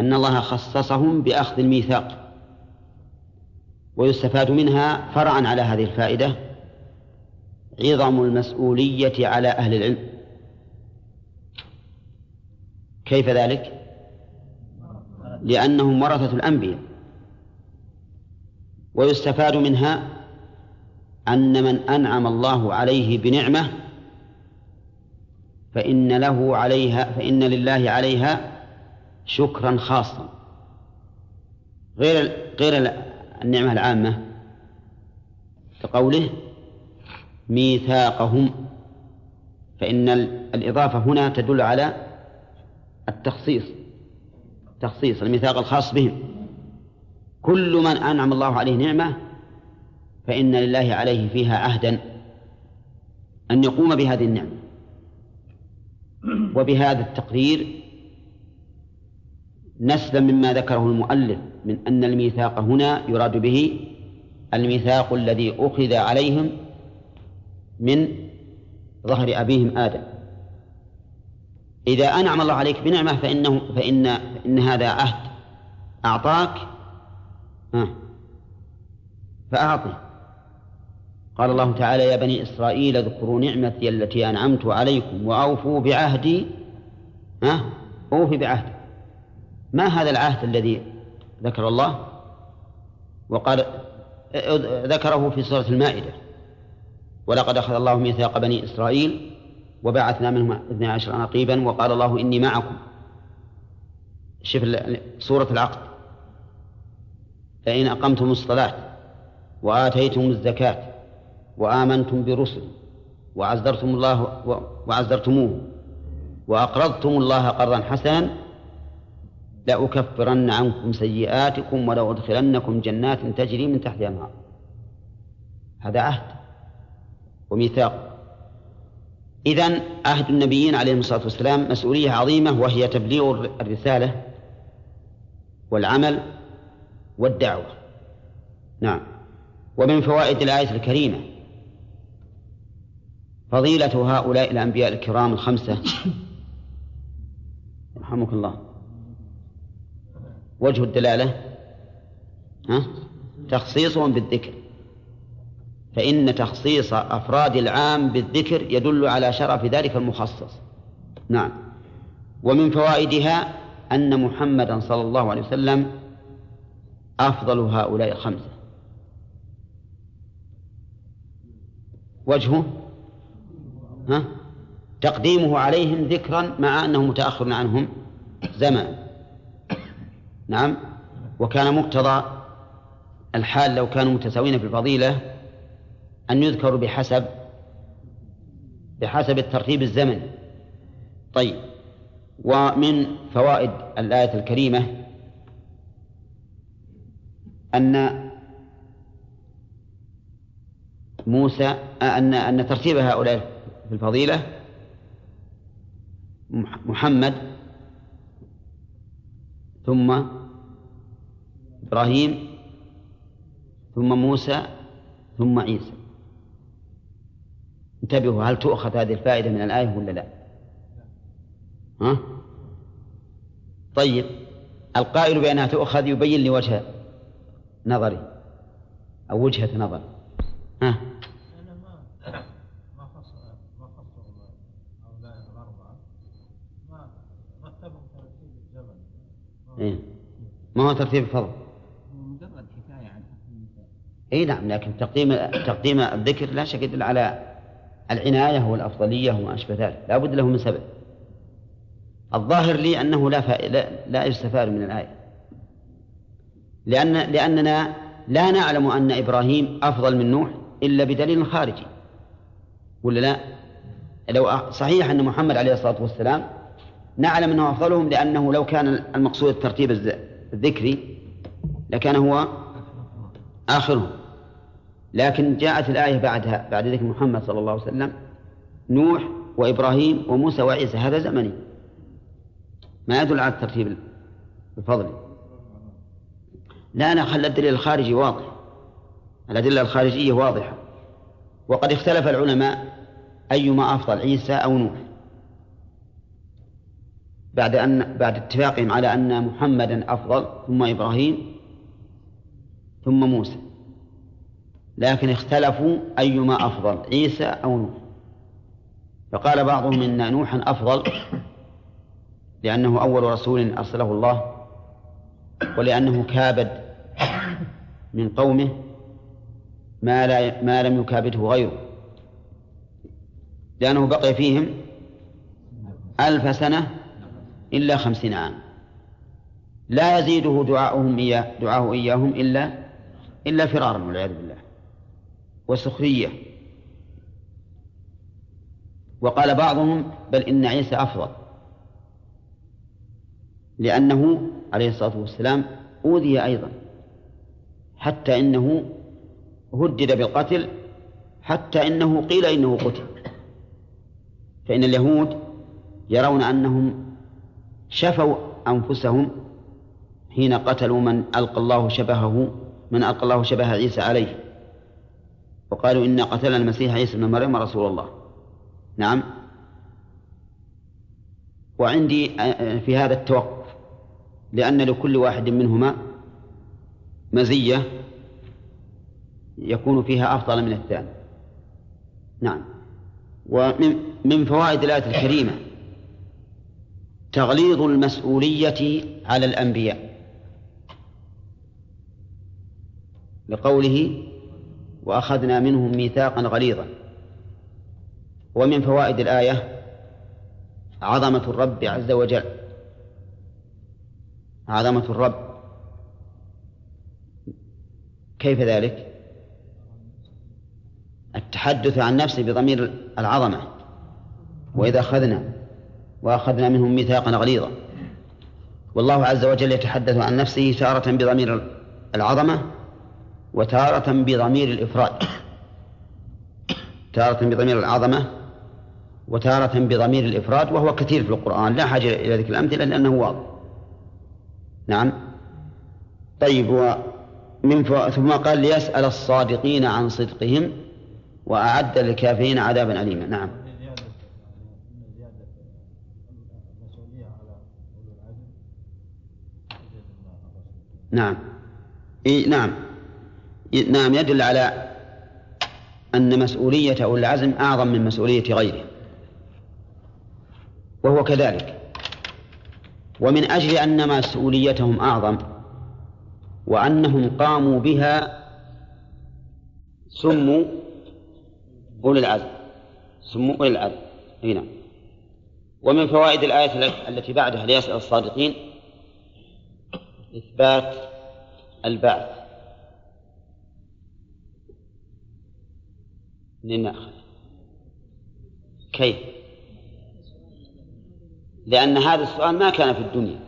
أن الله خصصهم بأخذ الميثاق. ويستفاد منها فرعا على هذه الفائدة عظم المسؤولية على أهل العلم. كيف ذلك؟ لأنهم ورثة الأنبياء ويستفاد منها أن من أنعم الله عليه بنعمة فإن له عليها فإن لله عليها شكرا خاصا غير غير النعمة العامة كقوله ميثاقهم فإن الإضافة هنا تدل على التخصيص. تخصيص الميثاق الخاص بهم كل من أنعم الله عليه نعمة فإن لله عليه فيها عهدا أن يقوم بهذه النعمة. وبهذا التقرير نسلم مما ذكره المؤلف من أن الميثاق هنا يراد به الميثاق الذي أخذ عليهم من ظهر أبيهم آدم. إذا أنعم الله عليك بنعمة فإنه فإن إن هذا عهد. أعطاك فأعطه قال الله تعالى يا بني إسرائيل اذكروا نعمتي التي أنعمت عليكم وأوفوا بعهدي. ها؟ أوفي بعهدي ما هذا العهد الذي ذكر الله؟ وقال ذكره في سورة المائدة ولقد أخذ الله ميثاق بني إسرائيل وبعثنا منهم اثني عشر نقيبا وقال الله إني معكم. شوف سورة العقد. فإن أقمتم الصلاة وآتيتم الزكاة وآمنتم برسل وعزرتم الله وعزرتموه وأقرضتم الله قرضا حسنا لأكفرن عنكم سيئاتكم ولأدخلنكم جنات تجري من تحتها الأنهار. هذا عهد وميثاق. إذن عهد النبيين عليهم الصلاة والسلام مسؤولية عظيمة وهي تبليغ الرسالة والعمل والدعوة. نعم. ومن فوائد الآية الكريمة فضيلة هؤلاء الأنبياء الكرام الخمسة. رحمك الله. وجه الدلالة؟ ها؟ تخصيصهم بالذكر. فإن تخصيص أفراد العام بالذكر يدل على شرف ذلك المخصص. نعم. ومن فوائدها أن محمدا صلى الله عليه وسلم أفضل هؤلاء الخمسة. وجهه؟ ها؟ تقديمه عليهم ذكرا مع أنه متأخر عنهم زمان. نعم. وكان مقتضى الحال لو كانوا متساوين في الفضيلة أن يذكروا بحسب بحسب الترتيب الزمني. طيب ومن فوائد الآية الكريمة أن موسى أن أن ترتيب هؤلاء في الفضيلة محمد ثم إبراهيم ثم موسى ثم عيسى. انتبهوا هل تؤخذ هذه الفائدة من الآية ولا لا؟ ها؟ طيب القائل بأنها تؤخذ يبين لي وجه نظري أو وجهة نظر ها؟ إيه؟ ما هو ترتيب الفضل مجرد حكاية عن اي نعم لكن تقديم تقديم الذكر لا شك يدل على العناية والأفضلية وما أشبه ذلك. لا بد له من سبب. الظاهر لي أنه لا فا... لا, لا يستفاد من الآية. لأن لأننا لا نعلم أن إبراهيم أفضل من نوح إلا بدليل خارجي. ولا لا؟ لو صحيح أن محمد عليه الصلاة والسلام نعلم أنه أفضلهم لأنه لو كان المقصود الترتيب الذكري لكان هو آخرهم. لكن جاءت الآية بعدها بعد ذكر محمد صلى الله عليه وسلم نوح وإبراهيم وموسى وعيسى هذا زمني. ما يدل على الترتيب الفضلي. لا أنا خلى الدليل الخارجي واضح. الأدلة الخارجية واضحة. وقد اختلف العلماء أيما أفضل عيسى أو نوح. بعد أن بعد اتفاقهم على أن محمدا أفضل ثم إبراهيم ثم موسى. لكن اختلفوا أيما أفضل عيسى أو نوح. فقال بعضهم إن نوحا أفضل لأنه أول رسول أرسله الله ولأنه كابد من قومه ما, لا ما لم يكابده غيره. لأنه بقي فيهم ألف سنة إلا خمسين عام. لا يزيده دعاؤهم إياه دعاءه إياهم إلا إلا فرارا والعياذ بالله. وسخرية. وقال بعضهم بل إن عيسى أفضل. لأنه عليه الصلاة والسلام أوذي أيضا. حتى إنه هدد بالقتل حتى إنه قيل إنه قتل. فإن اليهود يرون أنهم شفوا أنفسهم حين قتلوا من ألقى الله شبهه من ألقى الله شبه عيسى عليه. وقالوا إن قتلنا المسيح عيسى بن مريم رسول الله. نعم. وعندي في هذا التوقف لأن لكل واحد منهما مزية يكون فيها أفضل من الثاني. نعم. ومن من فوائد الآية الكريمة تغليظ المسؤولية على الأنبياء. لقوله وأخذنا منهم ميثاقا غليظا. ومن فوائد الآية عظمة الرب عز وجل. عظمة الرب. كيف ذلك؟ التحدث عن نفسه بضمير العظمة. وإذا أخذنا وأخذنا منهم ميثاقا غليظا. والله عز وجل يتحدث عن نفسه تارة بضمير العظمة. وتارة بضمير الإفراد. تارة بضمير العظمة وتارة بضمير الإفراد وهو كثير في القرآن لا حاجة إلى ذكر الأمثلة لأنه واضح. نعم. طيب ومن ثم قال ليسأل الصادقين عن صدقهم وأعد للكافرين عذابا أليما. نعم. نعم. إيه نعم. نعم يدل على أن مسؤولية أولي العزم أعظم من مسؤولية غيره. وهو كذلك. ومن أجل أن مسؤوليتهم أعظم وأنهم قاموا بها سموا أولي العزم. سموا أولي العزم. هنا ومن فوائد الآية التي بعدها ليسأل الصادقين إثبات البعث. لنأخذ كيف؟ لأن هذا السؤال ما كان في الدنيا.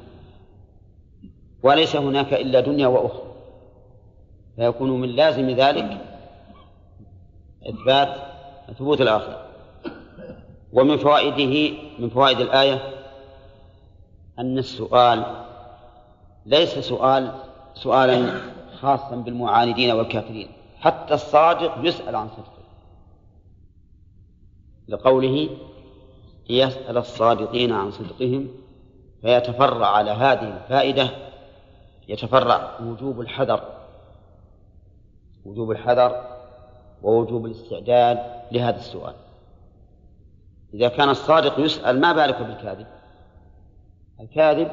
وليس هناك إلا دنيا وأخرى. فيكون من لازم ذلك إثبات ثبوت الآخرة. ومن فوائده من فوائد الآية أن السؤال ليس سؤال سؤالا خاصا بالمعاندين والكافرين. حتى الصادق يسأل عن صدقه. لقوله يسأل الصادقين عن صدقهم فيتفرع على هذه الفائدة يتفرع وجوب الحذر وجوب الحذر ووجوب الاستعداد لهذا السؤال. إذا كان الصادق يسأل ما بالك بالكاذب؟ الكاذب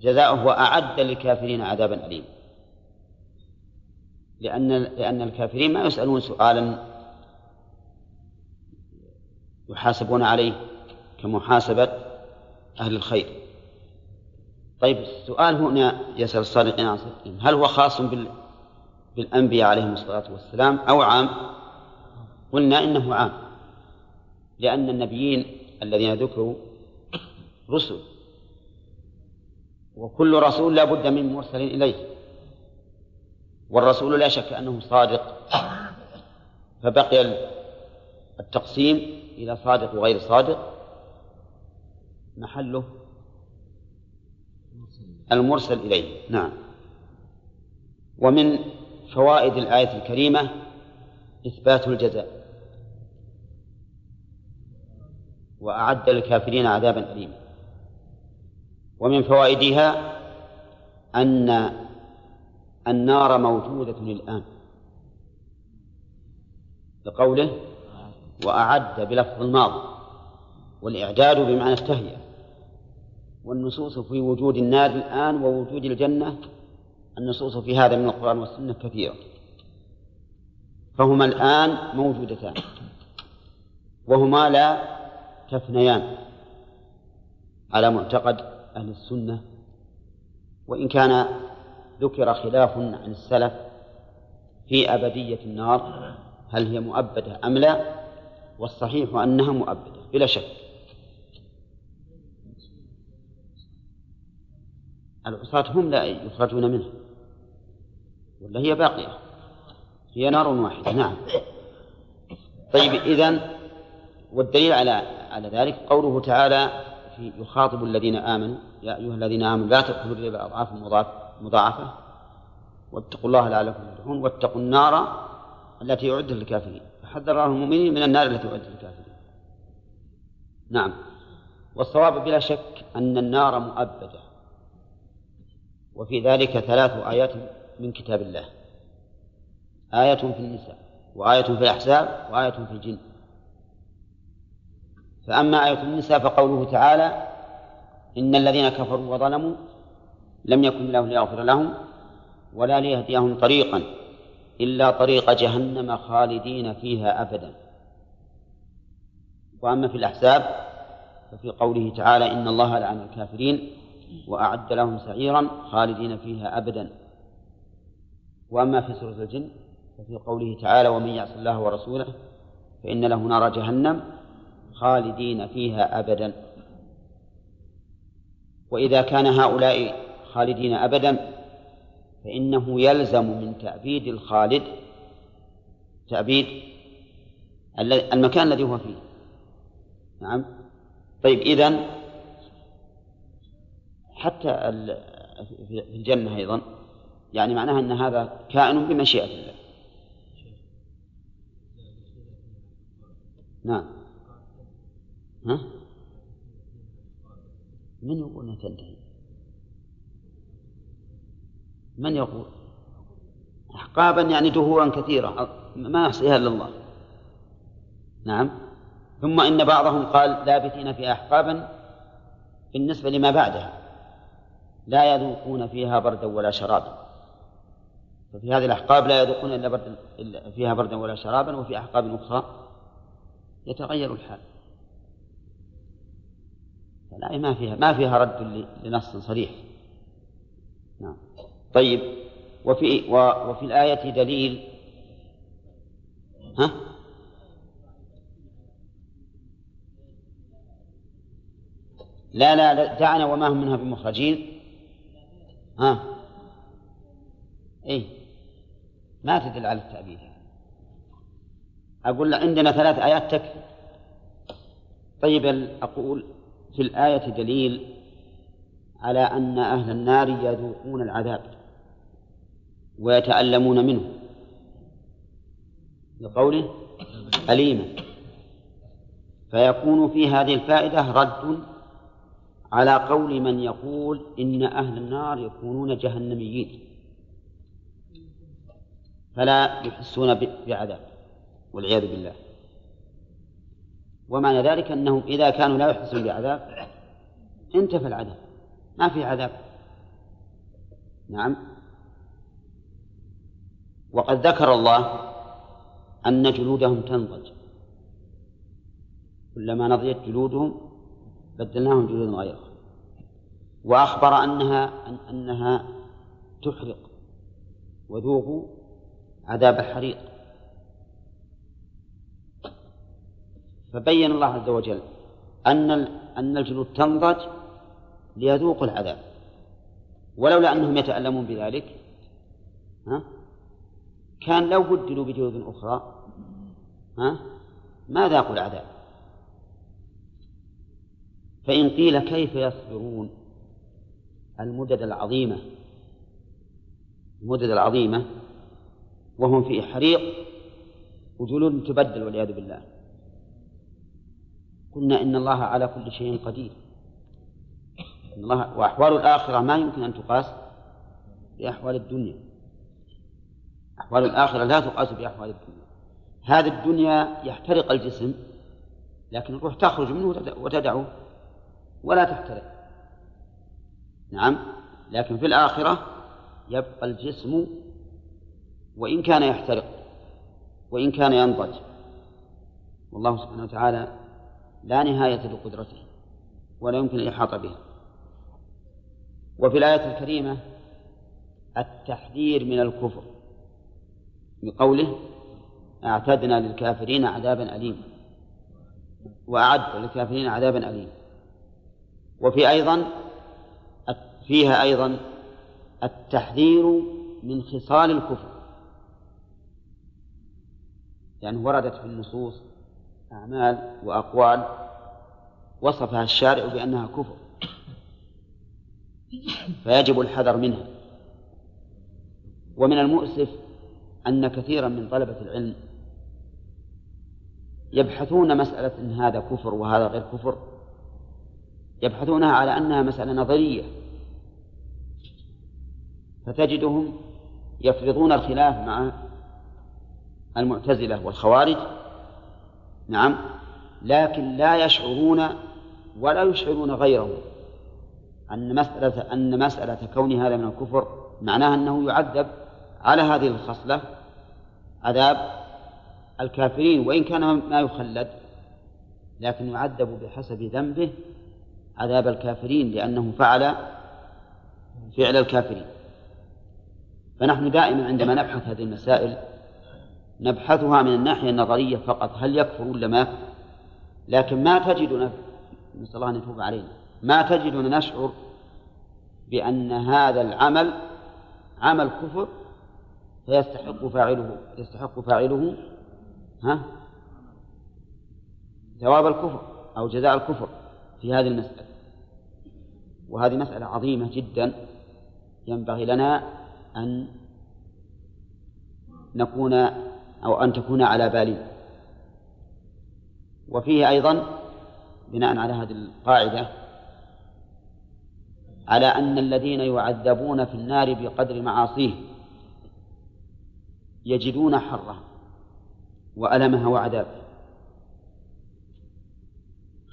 جزاؤه أعد للكافرين عذابا أليما. لأن لأن الكافرين ما يسألون سؤالا يحاسبون عليه كمحاسبة أهل الخير. طيب السؤال هنا يسأل الصادقين عن هل هو خاص بال... بالأنبياء عليهم الصلاة والسلام أو عام؟ قلنا إنه عام لأن النبيين الذين ذكروا رسل وكل رسول لا بد من مرسل إليه والرسول لا شك أنه صادق. فبقي التقسيم إلى صادق وغير صادق محله المرسل إليه. نعم. ومن فوائد الآية الكريمة إثبات الجزاء. وأعد للكافرين عذابا أليما. ومن فوائدها أن النار موجودة الآن لقوله وأعد بلفظ الماضي والإعداد بمعنى التهيئة والنصوص في وجود النار الآن ووجود الجنة النصوص في هذا من القرآن والسنة كثيرة. فهما الآن موجودتان وهما لا تفنيان على معتقد أهل السنة. وإن كان ذكر خلاف عن السلف في أبدية النار هل هي مؤبدة أم لا؟ والصحيح أنها مؤبدة بلا شك. العصاة هم لا يخرجون منها ولا هي باقية؟ هي نار واحدة نعم. طيب إذن والدليل على على ذلك قوله تعالى في يخاطب الذين آمنوا يا أيها الذين آمنوا لا تدخلوا الربا أضعافا مضاعفة واتقوا الله لعلكم تفلحون واتقوا النار التي أعدت للكافرين. فحذر الله المؤمنين من النار التي أعدت للكافرين. نعم. والصواب بلا شك أن النار مؤبدة. وفي ذلك ثلاث آيات من كتاب الله. آية في النساء وآية في الأحزاب وآية في الجن. فأما آية النساء فقوله تعالى إن الذين كفروا وظلموا لم يكن الله ليغفر لهم ولا ليهديهم طريقا. إلا طريق جهنم خالدين فيها أبدا. وأما في الأحزاب ففي قوله تعالى إن الله لعن الكافرين وأعد لهم سعيرا خالدين فيها أبدا. وأما في سورة الجن ففي قوله تعالى ومن يعص الله ورسوله فإن له نار جهنم خالدين فيها أبدا. وإذا كان هؤلاء خالدين أبدا فإنه يلزم من تأبيد الخالد تأبيد المكان الذي هو فيه نعم طيب إذن حتى في الجنة أيضا يعني معناها أن هذا كائن بمشيئة الله نعم ها؟ من يقول إنها تنتهي؟ من يقول؟ أحقابا يعني دهورا كثيرة ما يحصيها إلا الله. نعم. ثم إن بعضهم قال لابثين في أحقابا بالنسبة لما بعدها. لا يذوقون فيها بردا ولا شرابا. ففي هذه الأحقاب لا يذوقون إلا بردا فيها بردا ولا شرابا وفي أحقاب أخرى يتغير الحال. فلا ما فيها ما فيها رد لنص صريح. طيب وفي وفي الآية دليل. ها؟ لا لا دعنا وما هم منها بمخرجين. ها؟ اي ما تدل على التأبيد. أقول عندنا ثلاث آيات تكفي. طيب أقول في الآية دليل على أن أهل النار يذوقون العذاب. ويتألمون منه. لقوله أليما. فيكون في هذه الفائدة رد على قول من يقول إن أهل النار يكونون جهنميين. فلا يحسون بعذاب والعياذ بالله. ومعنى ذلك أنهم إذا كانوا لا يحسون بعذاب انتفى العذاب. ما في عذاب. نعم. وقد ذكر الله أن جلودهم تنضج. كلما نضجت جلودهم بدلناهم جلودا غيرها. وأخبر أنها أن أنها تحرق وذوقوا عذاب الحريق. فبين الله عز وجل أن أن الجلود تنضج ليذوقوا العذاب. ولولا أنهم يتألمون بذلك ها كان لو بدلوا بجلود أخرى ها؟ ما ذاقوا العذاب فإن قيل كيف يصبرون؟ المدد العظيمة المدد العظيمة وهم في حريق وجلود تبدل والعياذ بالله. قلنا إن الله على كل شيء قدير. إن الله وأحوال الآخرة ما يمكن أن تقاس بأحوال الدنيا. أحوال الآخرة لا تقاس بأحوال الدنيا. هذه الدنيا يحترق الجسم لكن الروح تخرج منه وتدعه ولا تحترق. نعم لكن في الآخرة يبقى الجسم وإن كان يحترق وإن كان ينضج. والله سبحانه وتعالى لا نهاية لقدرته ولا يمكن الإحاطة به وفي الآية الكريمة التحذير من الكفر. بقوله أعتدنا للكافرين عذابا أليما وأعد للكافرين عذابا أليما وفي أيضا فيها أيضا التحذير من خصال الكفر. يعني وردت في النصوص أعمال وأقوال وصفها الشارع بأنها كفر. فيجب الحذر منها. ومن المؤسف أن كثيرا من طلبة العلم يبحثون مسألة إن هذا كفر وهذا غير كفر يبحثونها على أنها مسألة نظرية فتجدهم يفرضون الخلاف مع المعتزلة والخوارج. نعم لكن لا يشعرون ولا يشعرون غيرهم أن مسألة أن مسألة كون هذا من الكفر معناها أنه يعذب على هذه الخصلة عذاب الكافرين وإن كان ما يخلد لكن يعذب بحسب ذنبه عذاب الكافرين لأنه فعل فعل الكافرين. فنحن دائما عندما نبحث هذه المسائل نبحثها من الناحية النظرية فقط هل يكفر ولا ما؟ لكن ما تجدنا نسأل الله أن يتوب علينا ما تجدنا نشعر بأن هذا العمل عمل كفر فيستحق فاعله يستحق فاعله ها؟ ثواب الكفر أو جزاء الكفر في هذه المسألة. وهذه مسألة عظيمة جدا ينبغي لنا أن نكون أو أن تكون على بالنا. وفيه أيضا بناء على هذه القاعدة على أن الذين يعذبون في النار بقدر معاصيه يجدون حرها وألمها وعذابها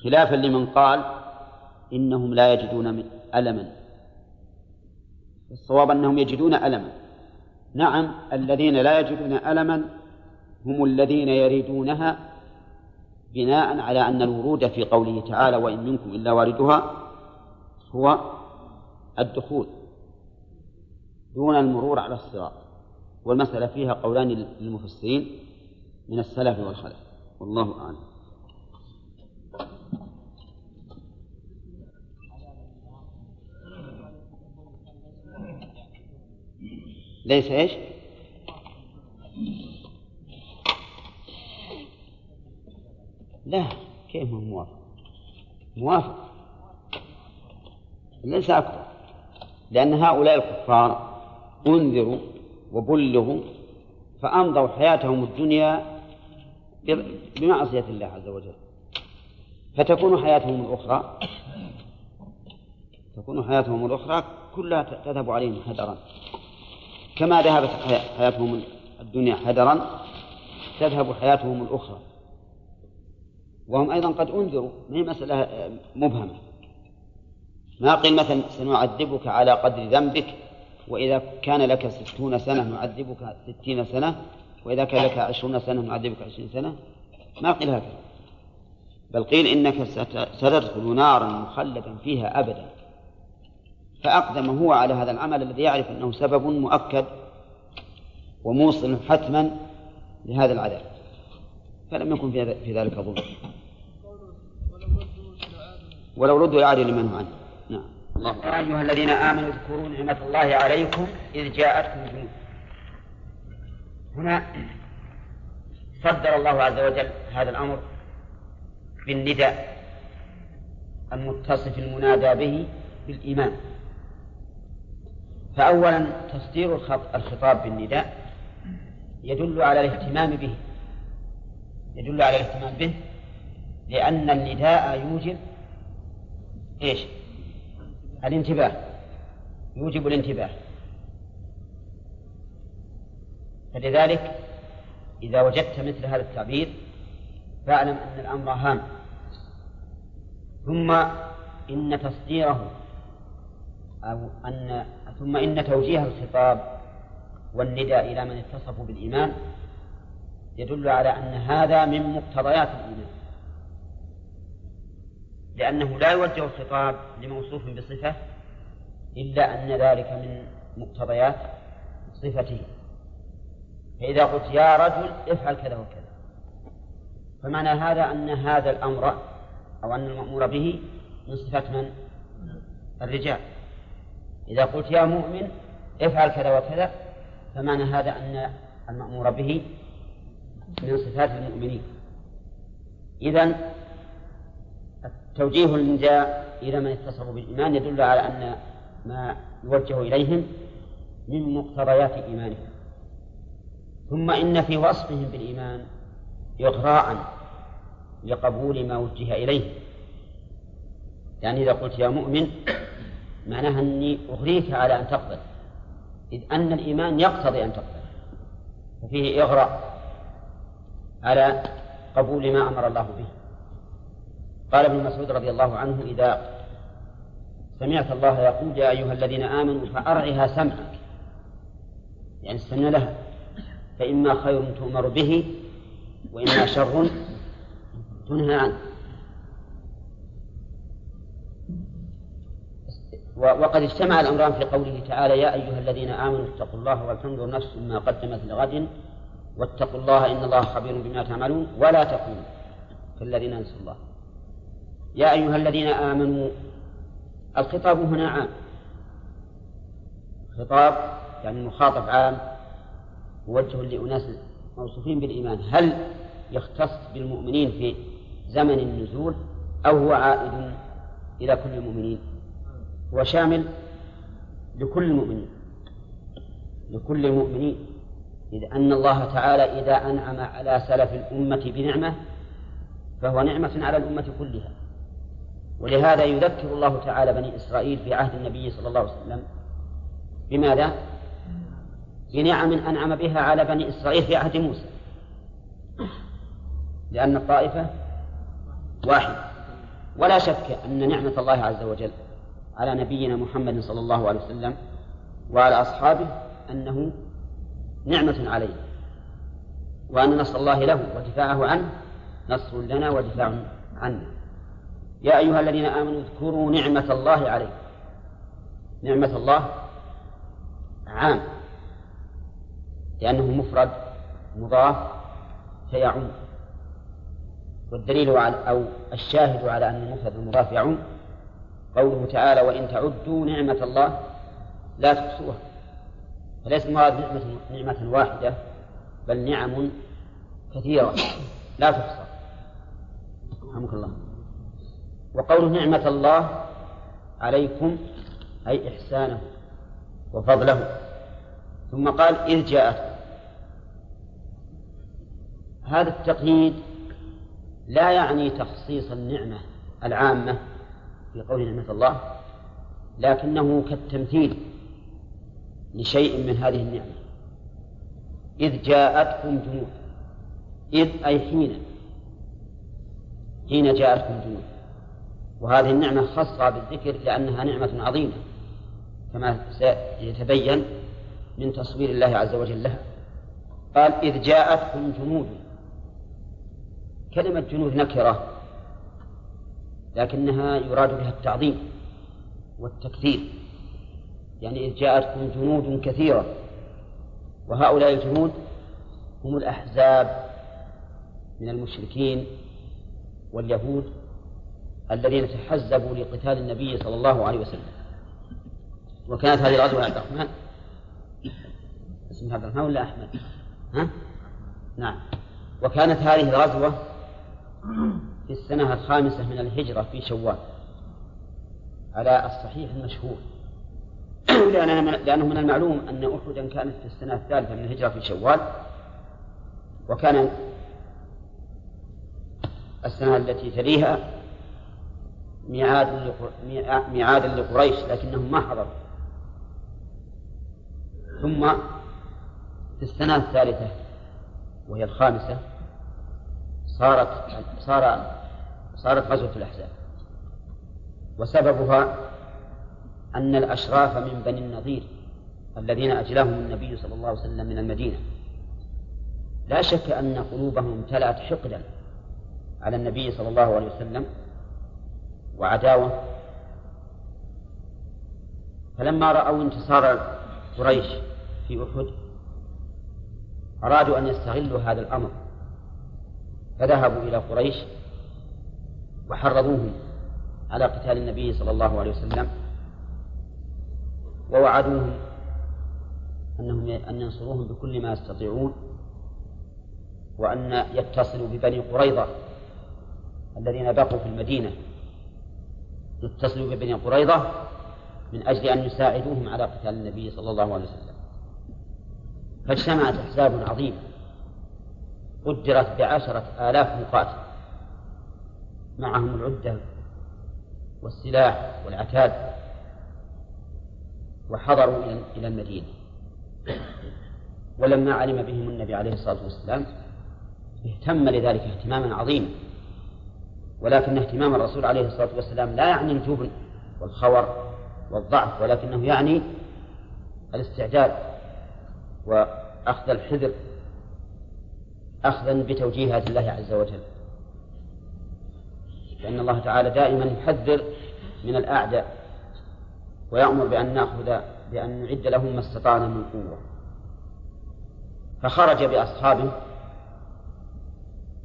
خلافا لمن قال إنهم لا يجدون ألما. الصواب أنهم يجدون ألما. نعم الذين لا يجدون ألما هم الذين يريدونها بناء على أن الورود في قوله تعالى وإن منكم إلا واردها هو الدخول دون المرور على الصراط. والمسألة فيها قولان للمفسرين من السلف والخلف والله أعلم ليس إيش؟ لا كيف هو موافق؟ موافق ليس أكثر لأن هؤلاء الكفار أنذروا وبلغوا فأمضوا حياتهم الدنيا بمعصية الله عز وجل. فتكون حياتهم الأخرى تكون حياتهم الأخرى كلها تذهب عليهم هدرا كما ذهبت حياتهم الدنيا هدرا تذهب حياتهم الأخرى. وهم أيضا قد أنذروا ما هي مسألة مبهمة. ما قيل مثلا سنعذبك على قدر ذنبك وإذا كان لك ستون سنة نعذبك ستين سنة وإذا كان لك عشرون سنة نعذبك عشرين سنة. ما قيل هكذا. بل قيل إنك ستدخل نارا مخلدا فيها أبدا. فأقدم هو على هذا العمل الذي يعرف أنه سبب مؤكد وموصل حتما لهذا العذاب. فلم يكن في ذلك ظلم. ولو ردوا لعادوا لمن عنه نعم الله يا أيها الذين آمنوا اذكروا نعمة الله عليكم إذ جاءتكم جنود هنا صدر الله عز وجل هذا الأمر بالنداء المتصف المنادى به بالإيمان. فأولا تصدير الخطاب بالنداء يدل على الاهتمام به. يدل على الاهتمام به لأن النداء يوجب إيش؟ الانتباه. يوجب الانتباه. فلذلك إذا وجدت مثل هذا التعبير فاعلم أن الأمر هام. ثم إن تصديره أو أن ثم إن توجيه الخطاب والنداء إلى من اتصفوا بالإيمان يدل على أن هذا من مقتضيات الإيمان. لأنه لا يوجه الخطاب لموصوف بصفة إلا أن ذلك من مقتضيات صفته. فإذا قلت يا رجل افعل كذا وكذا. فمعنى هذا أن هذا الأمر أو أن المأمور به من صفات من؟ الرجال. إذا قلت يا مؤمن افعل كذا وكذا فمعنى هذا أن المأمور به من صفات المؤمنين. إذا توجيه النداء إلى من اتصفوا بالإيمان يدل على أن ما يوجه إليهم من مقتضيات إيمانهم. ثم إن في وصفهم بالإيمان إغراء لقبول ما وجه إليه. يعني إذا قلت يا مؤمن معناها أني أغريك على أن تقبل إذ أن الإيمان يقتضي أن تقبل ففيه إغراء على قبول ما أمر الله به. قال ابن مسعود رضي الله عنه إذا سمعت الله يقول يا أيها الذين آمنوا فأرعها سمعك. يعني استنى لها. فإما خير تؤمر به وإما شر تنهى عنه. وقد اجتمع الأمران في قوله تعالى يا أيها الذين آمنوا اتقوا الله ولتنظر نفس ما قدمت لغد واتقوا الله إن الله خبير بما تعملون ولا تكونوا كالذين نسوا الله. يا أيها الذين آمنوا الخطاب هنا عام. خطاب يعني مخاطب عام موجه لأناس موصوفين بالإيمان. هل يختص بالمؤمنين في زمن النزول أو هو عائد إلى كل المؤمنين؟ هو شامل لكل المؤمنين. لكل المؤمنين. إذ أن الله تعالى إذا أنعم على سلف الأمة بنعمة فهو نعمة على الأمة كلها. ولهذا يذكر الله تعالى بني إسرائيل في عهد النبي صلى الله عليه وسلم بماذا؟ بنعم أنعم بها على بني إسرائيل في عهد موسى. لأن الطائفة واحدة ولا شك أن نعمة الله عز وجل على نبينا محمد صلى الله عليه وسلم وعلى أصحابه أنه نعمة عليه. وأن نصر الله له ودفاعه عنه نصر لنا ودفاع عنا يا أيها الذين آمنوا اذكروا نعمة الله عليكم. نعمة الله عام. لأنه مفرد مضاف فيعم. والدليل على أو الشاهد على أن المفرد المضاف يعم قوله تعالى وإن تعدوا نعمة الله لا تحصوها. فليس المراد نعمة نعمة واحدة بل نعم كثيرة لا تحصى. رحمك الله. وقوله نعمة الله عليكم أي إحسانه وفضله. ثم قال إذ جاءت. هذا التقييد لا يعني تخصيص النعمة العامة في قول نعمة الله لكنه كالتمثيل لشيء من هذه النعمة. إذ جاءتكم جنود إذ أي حين حين جاءتكم جنود وهذه النعمة خاصة بالذكر لأنها نعمة عظيمة كما سيتبين من تصوير الله عز وجل لها. قال إذ جاءتكم جنود كلمة جنود نكرة لكنها يراد بها التعظيم والتكثير. يعني إذ جاءتكم جنود كثيرة وهؤلاء الجنود هم الأحزاب من المشركين واليهود الذين تحزبوا لقتال النبي صلى الله عليه وسلم. وكانت هذه الغزوة عبد الرحمن. اسمها عبد الرحمن ولا أحمد؟ ها؟ نعم. وكانت هذه الغزوة في السنة الخامسة من الهجرة في شوال. على الصحيح المشهور. لأنه من المعلوم أن أحدا كانت في السنة الثالثة من الهجرة في شوال. وكان السنة التي تليها ميعاد ميعادا لقريش لكنهم ما حضروا. ثم في السنة الثالثة وهي الخامسة صارت صار صارت غزوة الأحزاب. وسببها أن الأشراف من بني النضير الذين أجلاهم النبي صلى الله عليه وسلم من المدينة. لا شك أن قلوبهم امتلأت حقدا على النبي صلى الله عليه وسلم وعداوة. فلما رأوا انتصار قريش في أحد أرادوا أن يستغلوا هذا الأمر. فذهبوا إلى قريش وحرضوهم على قتال النبي صلى الله عليه وسلم ووعدوهم أنهم أن ينصروهم بكل ما يستطيعون وأن يتصلوا ببني قريظة الذين بقوا في المدينة. يتصلوا ببني قريظة من أجل أن يساعدوهم على قتال النبي صلى الله عليه وسلم. فاجتمعت أحزاب عظيمة. قدرت بعشرة آلاف مقاتل. معهم العدة والسلاح والعتاد. وحضروا إلى المدينة. ولما علم بهم النبي عليه الصلاة والسلام اهتم لذلك اهتماما عظيما. ولكن اهتمام الرسول عليه الصلاة والسلام لا يعني الجبن والخور والضعف ولكنه يعني الاستعداد وأخذ الحذر أخذا بتوجيهات الله عز وجل. لأن الله تعالى دائما يحذر من الأعداء ويأمر بأن نأخذ بأن نعد لهم ما استطعنا من قوة. فخرج بأصحابه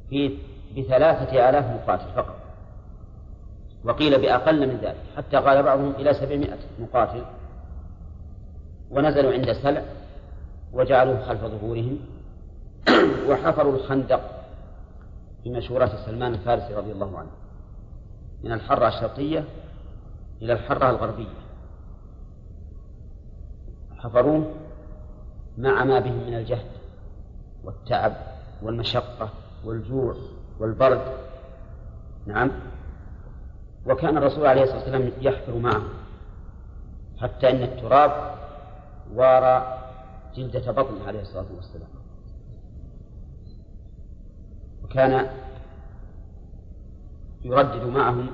في بثلاثة آلاف مقاتل فقط. وقيل بأقل من ذلك حتى قال بعضهم إلى سبعمائة مقاتل. ونزلوا عند سلع وجعلوه خلف ظهورهم. وحفروا الخندق بمشورة سلمان الفارسي رضي الله عنه. من الحرة الشرقية إلى الحرة الغربية. حفروه مع ما بهم من الجهد والتعب والمشقة والجوع. والبرد. نعم. وكان الرسول عليه الصلاة والسلام يحفر معه حتى أن التراب وارى جلدة بطنه عليه الصلاة والسلام. وكان يردد معهم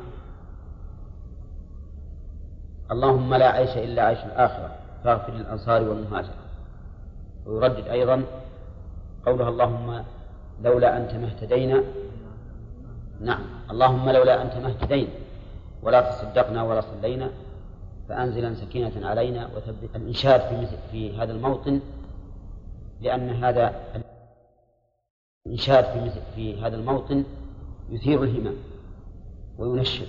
اللهم لا عيش إلا عيش الآخرة فاغفر للأنصار والمهاجر. ويردد أيضا قولها اللهم لولا أنت ما اهتدينا نعم. اللهم لولا أنت ما اهتدينا ولا تصدقنا ولا صلينا فأنزلا سكينة علينا وثبت الإنشاد في مثل في هذا الموطن لأن هذا الإنشاد في مثل في هذا الموطن يثير الهمم وينشر.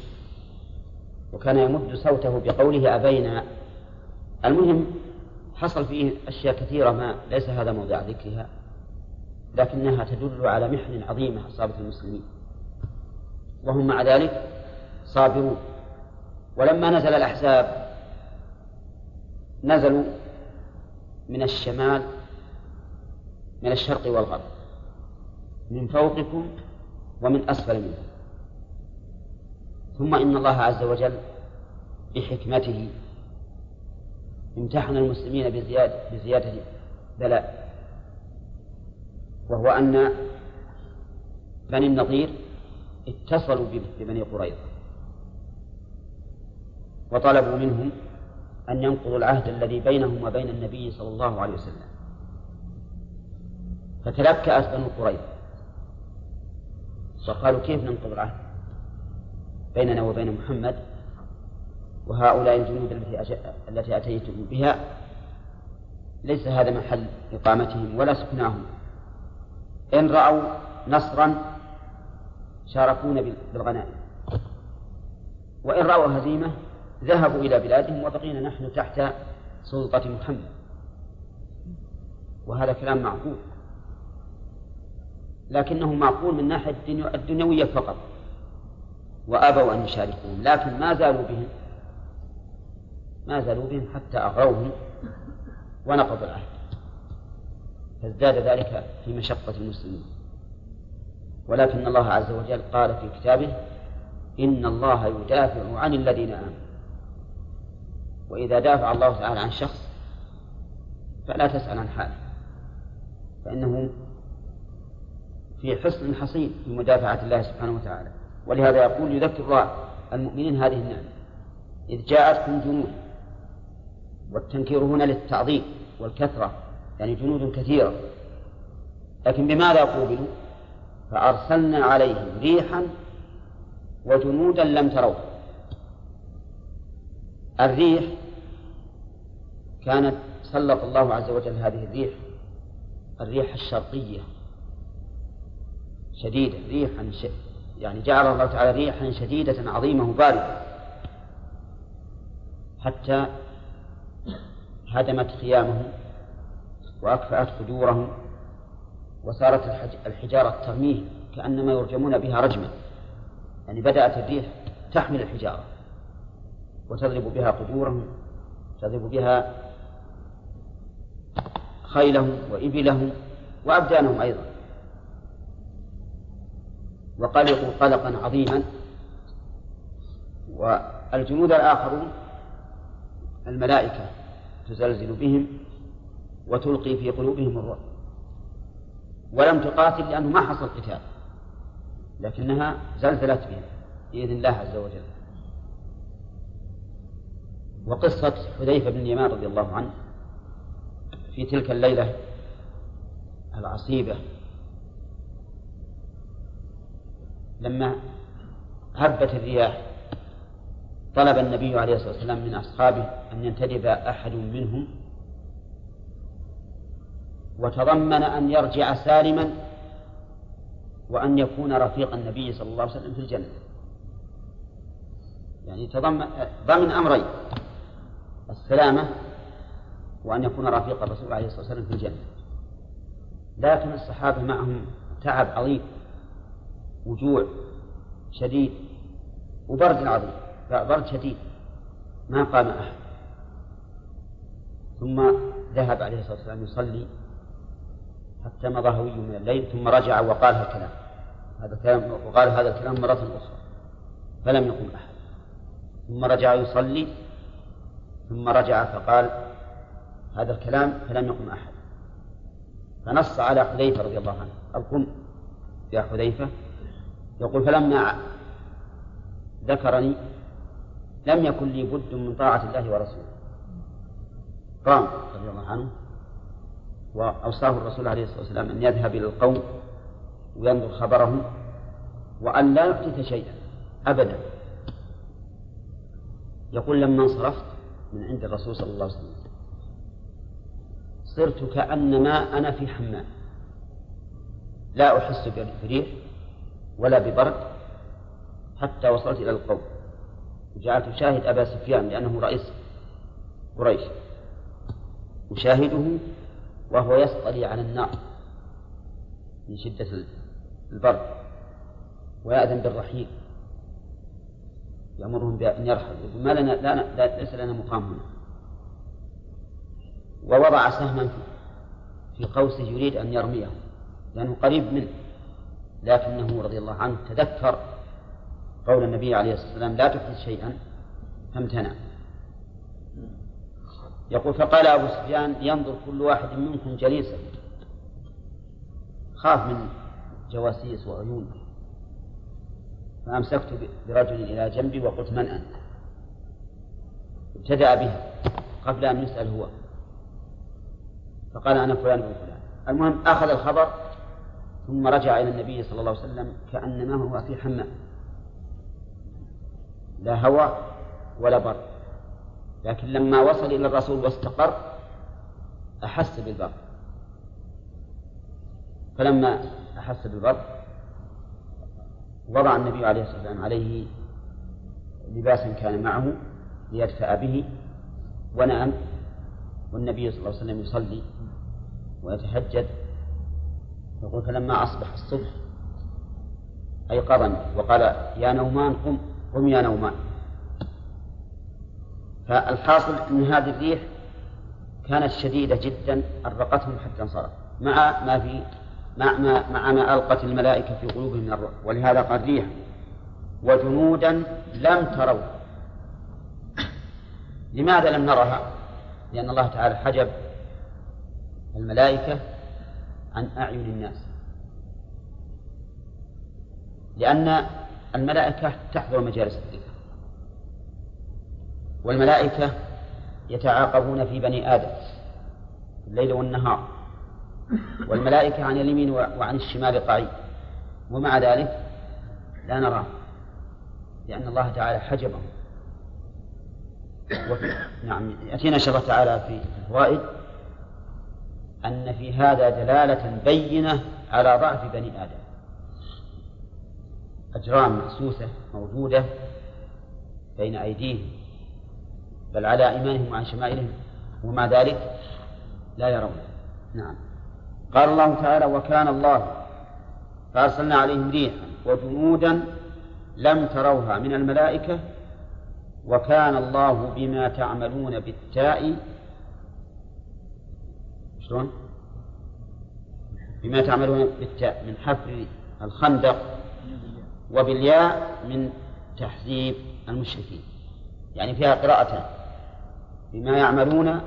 وكان يمد صوته بقوله أبينا. المهم حصل فيه أشياء كثيرة ما ليس هذا موضع ذكرها لكنها تدل على محن عظيمة أصابت المسلمين. وهم مع ذلك صابرون. ولما نزل الأحزاب نزلوا من الشمال من الشرق والغرب من فوقكم ومن أسفل منكم. ثم إن الله عز وجل بحكمته امتحن المسلمين بزيادة, بزيادة بلاء. وهو أن بني النضير اتصلوا ببني قريظة. وطلبوا منهم أن ينقضوا العهد الذي بينهم وبين النبي صلى الله عليه وسلم. فتلكأت بنو قريظة. وقالوا كيف ننقض العهد بيننا وبين محمد وهؤلاء الجنود التي التي أتيتم بها؟ ليس هذا محل إقامتهم ولا سكناهم. إن رأوا نصرا شاركونا بالغنائم. وإن رأوا هزيمة ذهبوا إلى بلادهم وبقينا نحن تحت سلطة محمد. وهذا كلام معقول. لكنه معقول من ناحية الدنيوية فقط. وأبوا أن يشاركون. لكن ما زالوا بهم. ما زالوا بهم حتى أغروهم ونقضوا العهد. فازداد ذلك في مشقة المسلمين. ولكن الله عز وجل قال في كتابه إن الله يدافع عن الذين آمنوا. وإذا دافع الله تعالى عن شخص فلا تسأل عن حاله فإنه في حصن حصين في مدافعة الله سبحانه وتعالى. ولهذا يقول يذكر الله المؤمنين هذه النعمة إذ جاءتكم جنود والتنكير هنا للتعظيم والكثرة يعني جنود كثيرة. لكن بماذا قوبلوا؟ فأرسلنا عليهم ريحا وجنودا لم تروها الريح كانت سلط الله عز وجل هذه الريح الريح الشرقية. شديدة ريحا ش... يعني جعل الله تعالى ريحا شديدة عظيمة باردة حتى هدمت خيامهم وأكفأت قدورهم وصارت الحجارة ترميه كأنما يرجمون بها رجما. يعني بدأت الريح تحمل الحجارة. وتضرب بها قدورهم تضرب بها خيلهم وإبلهم وأبدانهم أيضا. وقلقوا قلقا عظيما والجنود الآخرون الملائكة تزلزل بهم وتلقي في قلوبهم الرعب. ولم تقاتل لأنه ما حصل قتال لكنها زلزلت بهم بإذن الله عز وجل. وقصة حذيفة بن اليمان رضي الله عنه في تلك الليلة العصيبة لما هبت الرياح طلب النبي عليه الصلاة والسلام من أصحابه أن ينتدب أحد منهم وتضمن أن يرجع سالما وأن يكون رفيق النبي صلى الله عليه وسلم في الجنة. يعني تضمن ضمن أمرين. السلامة وأن يكون رفيق الرسول عليه الصلاة والسلام في الجنة. لكن الصحابة معهم تعب عظيم وجوع شديد وبرد عظيم برد شديد. ما قام أحد. ثم ذهب عليه الصلاة والسلام يصلي حتى مضى هوي من الليل ثم رجع وقال هذا الكلام هذا الكلام وقال هذا الكلام مرة أخرى فلم يقم أحد. ثم رجع يصلي ثم رجع فقال هذا الكلام فلم يقم أحد. فنص على حذيفة رضي الله عنه. القم يا حذيفة؟ يقول فلما ذكرني لم يكن لي بد من طاعة الله ورسوله. قام رضي الله عنه. وأوصاه الرسول عليه الصلاة والسلام أن يذهب إلى القوم وينظر خبرهم وأن لا يحدث شيئا أبدا. يقول لما انصرفت من عند الرسول صلى الله عليه وسلم صرت كأنما أنا في حمام. لا أحس بريح ولا ببرد حتى وصلت إلى القوم. وجعلت أشاهد أبا سفيان لأنه رئيس قريش. أشاهده وهو يصطلي على النار من شدة البرد ويأذن بالرحيل. يأمرهم بأن يرحلوا يقول ما لنا لا, لا ليس لنا مقام هنا. ووضع سهما في قوسه يريد أن يرميه لأنه قريب منه. لكنه رضي الله عنه تذكر قول النبي عليه الصلاة والسلام لا تحدث شيئا فامتنع. يقول فقال أبو سفيان ينظر كل واحد منكم جليسا. خاف من جواسيس وعيون. فأمسكت برجل إلى جنبي وقلت من أنت؟ ابتدأ به قبل أن يسأل هو. فقال أنا فلان بن فلان. المهم أخذ الخبر ثم رجع إلى النبي صلى الله عليه وسلم كأنما هو في حمام. لا هوى ولا برد. لكن لما وصل إلى الرسول واستقر أحس بالبرد فلما أحس بالبرد وضع النبي عليه الصلاة والسلام عليه لباسا كان معه ليدفأ به ونأم والنبي صلى الله عليه وسلم يصلي ويتهجد يقول فلما أصبح الصبح أيقظني. وقال يا نومان قم قم يا نومان. فالحاصل أن هذه الريح كانت شديدة جدا أرقتهم حتى انصرف. مع ما في مع ما, مع ما ألقت الملائكة في قلوبهم من الرعب. ولهذا قال ريح وجنودا لم تروا لماذا لم نرها؟ لأن الله تعالى حجب الملائكة عن أعين الناس. لأن الملائكة تحضر مجالس الذكر والملائكة يتعاقبون في بني آدم الليل والنهار. والملائكة عن اليمين وعن الشمال قعيد ومع ذلك لا نراه لأن الله تعالى حجبهم. نعم يأتينا إن شاء الله تعالى في الفوائد أن في هذا دلالة بينة على ضعف بني آدم. أجرام محسوسة موجودة بين أيديهم. بل على أيمانهم وعن شمائلهم ومع ذلك لا يرون. نعم. قال الله تعالى وكان الله فأرسلنا عليهم ريحا وجنودا لم تروها من الملائكة وكان الله بما تعملون بالتاء. شلون؟ بما تعملون بالتاء من حفر الخندق وبالياء من تحزيب المشركين. يعني فيها قراءتان بما يعملون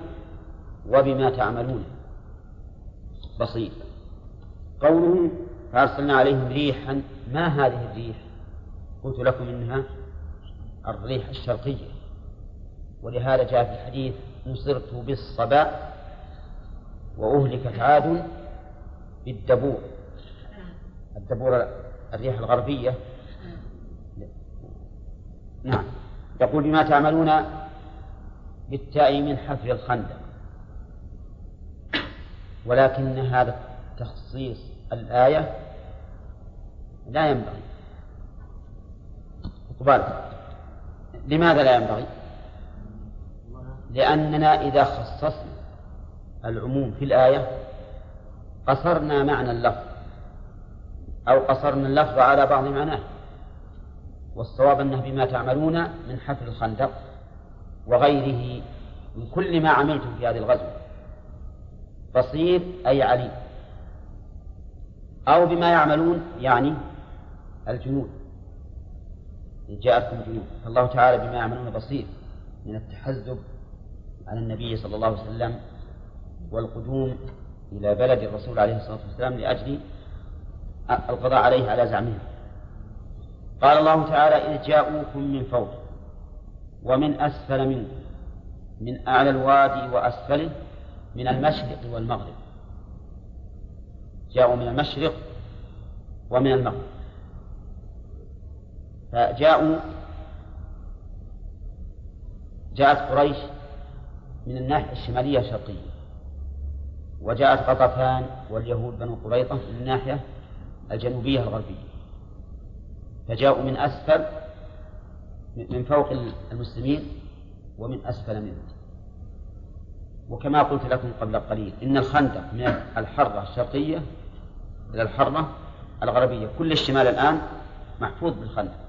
وبما تعملون. بسيط. قوله فأرسلنا عليهم ريحا. ما هذه الريح؟ قلت لكم إنها الريح الشرقية. ولهذا جاء في الحديث نصرت بالصباء وأهلكت عاد بالدبور. الدبور الريح الغربية. نعم. يقول بما تعملون بالتاء من حفر الخندق. ولكن هذا تخصيص الآية لا ينبغي. بالك لماذا لا ينبغي؟ لأننا إذا خصصنا العموم في الآية قصرنا معنى اللفظ أو قصرنا اللفظ على بعض معناه. والصواب أنه بما تعملون من حفر الخندق وغيره من كل ما عملتم في هذه الغزوة. بصير أي عليم أو بما يعملون يعني الجنود إن جاءتكم جنود فالله تعالى بما يعملون بصير. من التحزب على النبي صلى الله عليه وسلم والقدوم إلى بلد الرسول عليه الصلاة والسلام لأجل القضاء عليه على زعمهم. قال الله تعالى إذ جاءوكم من فوق ومن أسفل منكم من أعلى الوادي وأسفله من المشرق والمغرب. جاءوا من المشرق ومن المغرب. فجاءوا جاءت قريش من الناحية الشمالية الشرقية وجاءت غطفان واليهود بنو قريظة من الناحية الجنوبية الغربية. فجاءوا من أسفل من فوق المسلمين ومن أسفل منهم. وكما قلت لكم قبل قليل إن الخندق من الحرة الشرقية إلى الحرة الغربية كل الشمال الآن محفوظ بالخندق.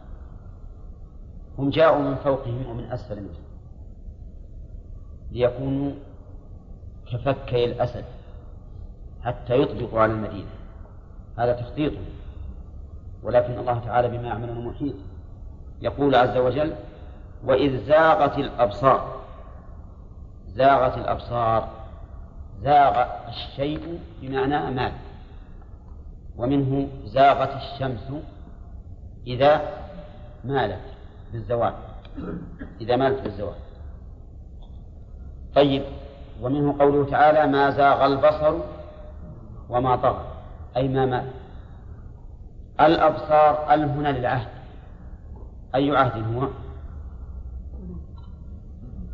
هم جاءوا من فوقهم ومن أسفل منهم. ليكونوا كفكي الأسد حتى يطبقوا على المدينة. هذا تخطيط ولكن الله تعالى بما يعملون محيط. يقول عز وجل وإذ زاغت الأبصار زاغت الأبصار زاغ الشيء بمعنى أمال ومنه زاغت الشمس إذا مالت بالزوال إذا مالت بالزوال. طيب ومنه قوله تعالى ما زاغ البصر وما طغى أي ما مات الأبصار ال هنا للعهد. أي عهد هو؟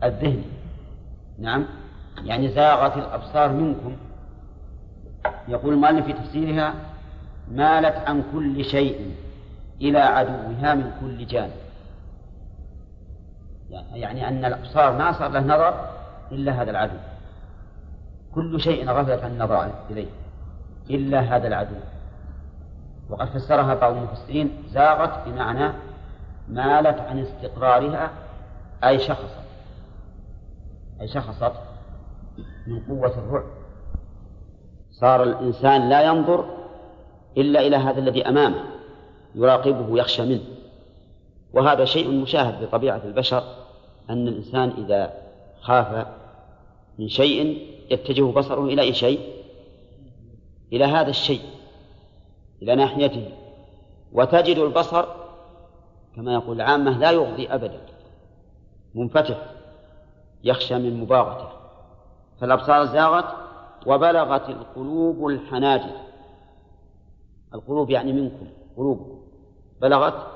الذهن. نعم. يعني زاغت الأبصار منكم. يقول المؤلف في تفسيرها مالت عن كل شيء إلى عدوها من كل جانب. يعني أن الأبصار ما صار له نظر إلا هذا العدو. كل شيء غفلت عن النظر إليه إلا هذا العدو. وقد فسرها بعض المفسرين زاغت بمعنى مالت عن استقرارها أي شخصت أي شخصت من قوة الرعب. صار الإنسان لا ينظر إلا إلى هذا الذي أمامه يراقبه يخشى منه. وهذا شيء مشاهد بطبيعة البشر أن الإنسان إذا خاف من شيء يتجه بصره إلى أي شيء إلى هذا الشيء إلى ناحيته. وتجد البصر كما يقول العامة لا يغضي أبدا. منفتح. يخشى من مباغتة. فالأبصار زاغت وبلغت القلوب الحناجر. القلوب يعني منكم قلوب. بلغت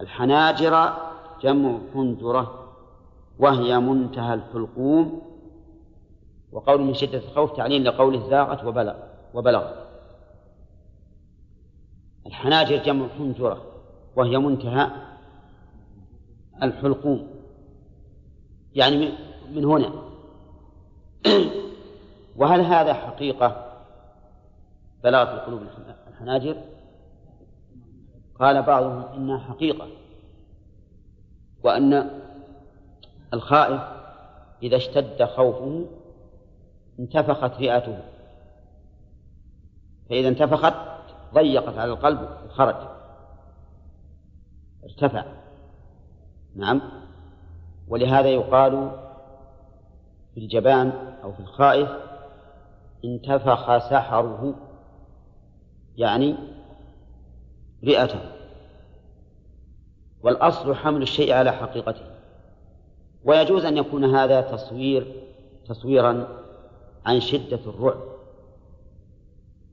الحناجر جمع حنجرة وهي منتهى الحلقوم. وقول من شدة الخوف تعليل لقوله زاغت وبلغ وبلغت. الحناجر جمع حنجرة وهي منتهى الحلقوم. يعني من هنا. وهل هذا حقيقة؟ بلغت القلوب الحناجر. قال بعضهم إنها حقيقة. وأن الخائف إذا اشتد خوفه انتفخت رئته. فإذا انتفخت ضيقت على القلب وخرج ارتفع. نعم. ولهذا يقال في الجبان أو في الخائف انتفخ سحره يعني رئته. والأصل حمل الشيء على حقيقته. ويجوز أن يكون هذا تصوير تصويرا عن شدة الرعب.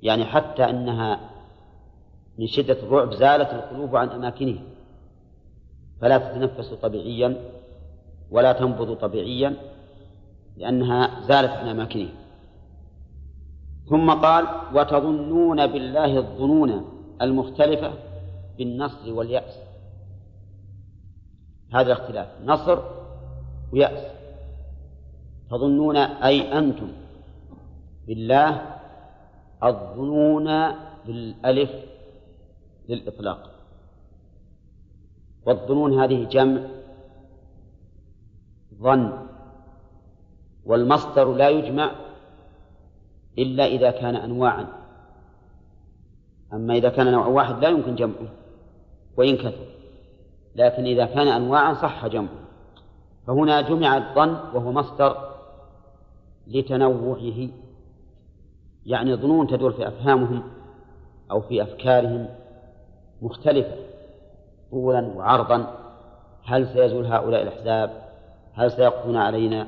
يعني حتى أنها من شدة الرعب زالت القلوب عن أماكنها. فلا تتنفس طبيعيا ولا تنبض طبيعيا لأنها زالت عن أماكنها. ثم قال وتظنون بالله الظنون المختلفة بالنصر واليأس. هذا الاختلاف نصر ويأس. تظنون أي أنتم بالله الظنون بالألف للإطلاق. والظنون هذه جمع ظن والمصدر لا يجمع إلا إذا كان أنواعا. أما إذا كان نوع واحد لا يمكن جمعه وإن كثر. لكن إذا كان أنواعا صح جمعه. فهنا جمع الظن وهو مصدر لتنوعه يعني ظنون تدور في أفهامهم أو في أفكارهم مختلفة. طولا وعرضا هل سيزول هؤلاء الأحزاب؟ هل سيقضون علينا؟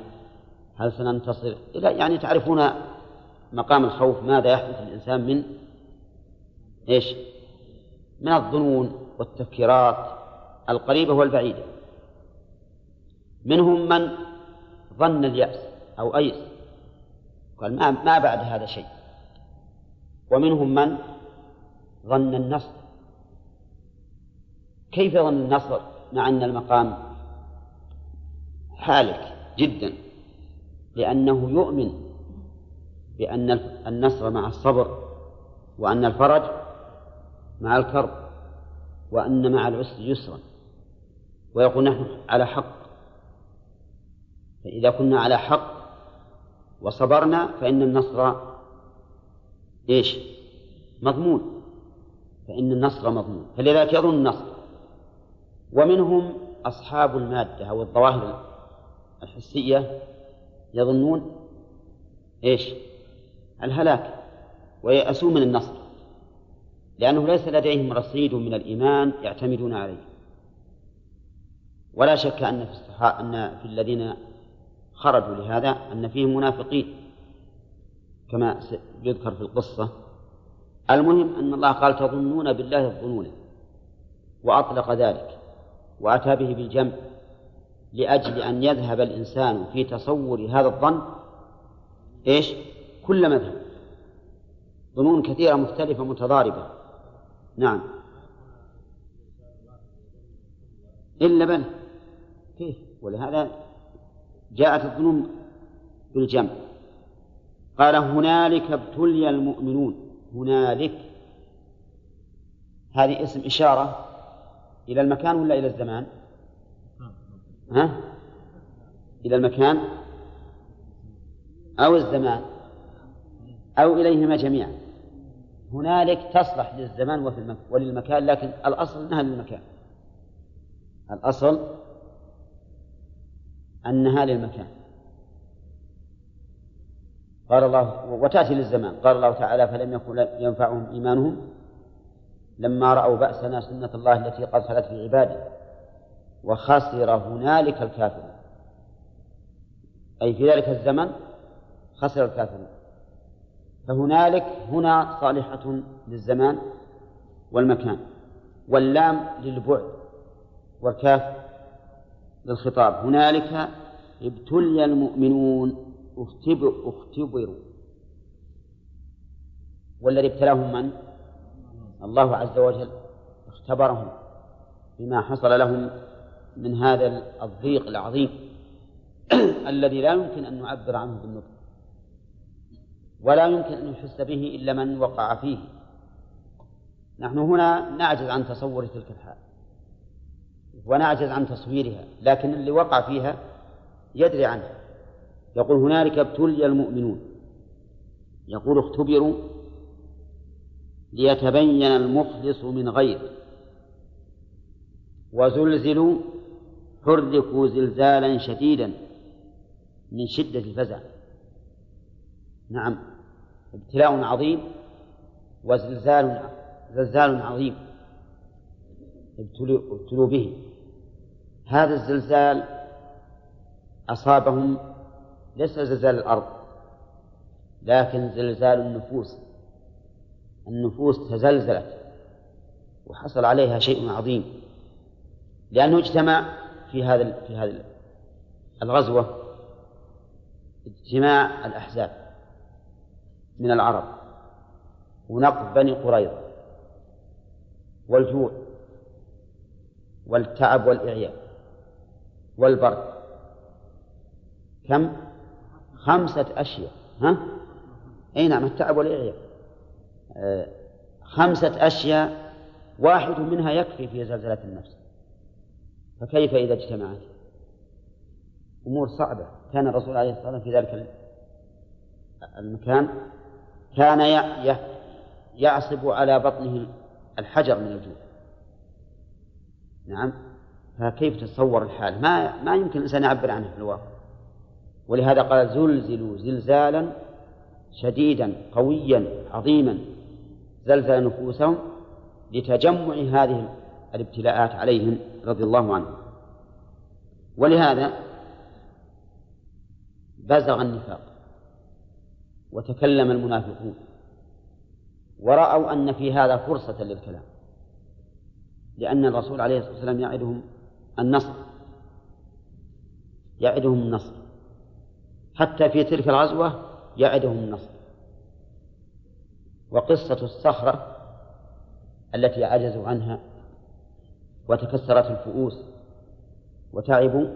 هل سننتصر؟ إلى يعني تعرفون مقام الخوف ماذا يحدث للإنسان من إيش؟ من الظنون والتفكيرات القريبة والبعيدة. منهم من ظن اليأس أو أيس قال ما, ما بعد هذا شيء. ومنهم من ظن النصر كيف ظن النصر مع أن المقام حالك جدا؟ لأنه يؤمن بأن النصر مع الصبر وأن الفرج مع الكرب وأن مع العسر يسرا. ويقول نحن على حق. فإذا كنا على حق وصبرنا فإن النصر إيش؟ مضمون. فإن النصر مضمون. فلذلك يظن النصر. ومنهم أصحاب المادة أو الظواهر الحسية يظنون إيش؟ الهلاك ويأسون من النصر لأنه ليس لديهم رصيد من الإيمان يعتمدون عليه. ولا شك أن في أن في الذين خرجوا لهذا أن فيهم منافقين كما يذكر في القصة. المهم أن الله قال تظنون بالله الظنون وأطلق ذلك. وأتى به بالجمع لأجل أن يذهب الإنسان في تصور هذا الظن إيش؟ كل مذهب. ظنون كثيرة مختلفة متضاربة. نعم. إلا بل. كيف؟ ولهذا جاءت الظنون بالجمع. قال هنالك ابتلي المؤمنون. هنالك. هذه اسم إشارة إلى المكان ولا إلى الزمان؟ ها؟ إلى المكان أو الزمان أو إليهما جميعا. هنالك تصلح للزمان وفي وللمكان لكن الأصل أنها للمكان. الأصل أنها للمكان. قال الله وتأتي للزمان. قال الله تعالى فلم يكن ينفعهم إيمانهم لما رأوا بأسنا سنة الله التي قد خلت في عباده وخسر هنالك الكافرون. أي في ذلك الزمن خسر الكافرون. فهنالك هنا صالحة للزمان والمكان واللام للبعد والكاف للخطاب. هنالك ابتلي المؤمنون اختبروا. والذي ابتلاهم من؟ الله عز وجل اختبرهم بما حصل لهم من هذا الضيق العظيم الذي لا يمكن أن نعبر عنه بالنطق ولا يمكن أن يحس به إلا من وقع فيه. نحن هنا نعجز عن تصور تلك الحال ونعجز عن تصويرها لكن اللي وقع فيها يدري عنها. يقول هنالك ابتلي المؤمنون يقول اختبروا ليتبين المخلص من غيره. وزلزلوا حركوا زلزالا شديدا من شدة الفزع. نعم ابتلاء عظيم وزلزال زلزال عظيم. ابتلوا به. هذا الزلزال أصابهم ليس زلزال الأرض لكن زلزال النفوس. النفوس تزلزلت وحصل عليها شيء عظيم لأنه اجتمع في هذا في هذا الغزوة اجتماع الأحزاب من العرب ونقض بني قريظة والجوع والتعب والإعياء والبرد كم؟ خمسة أشياء ها؟ أي نعم التعب والإعياء خمسة أشياء واحد منها يكفي في زلزلة النفس. فكيف إذا اجتمعت؟ أمور صعبة. كان الرسول عليه الصلاة والسلام في ذلك المكان كان يعصب على بطنه الحجر من الجوع. نعم. فكيف تتصور الحال؟ ما ما يمكن الإنسان يعبر عنه في الواقع. ولهذا قال زلزلوا زلزالا شديدا قويا عظيما. زلزل نفوسهم لتجمع هذه الابتلاءات عليهم رضي الله عنهم. ولهذا بزغ النفاق وتكلم المنافقون ورأوا أن في هذا فرصة للكلام لأن الرسول عليه الصلاة والسلام يعدهم النصر يعدهم النصر. حتى في تلك الغزوة يعدهم النصر. وقصة الصخرة التي عجزوا عنها وتكسرت الفؤوس وتعبوا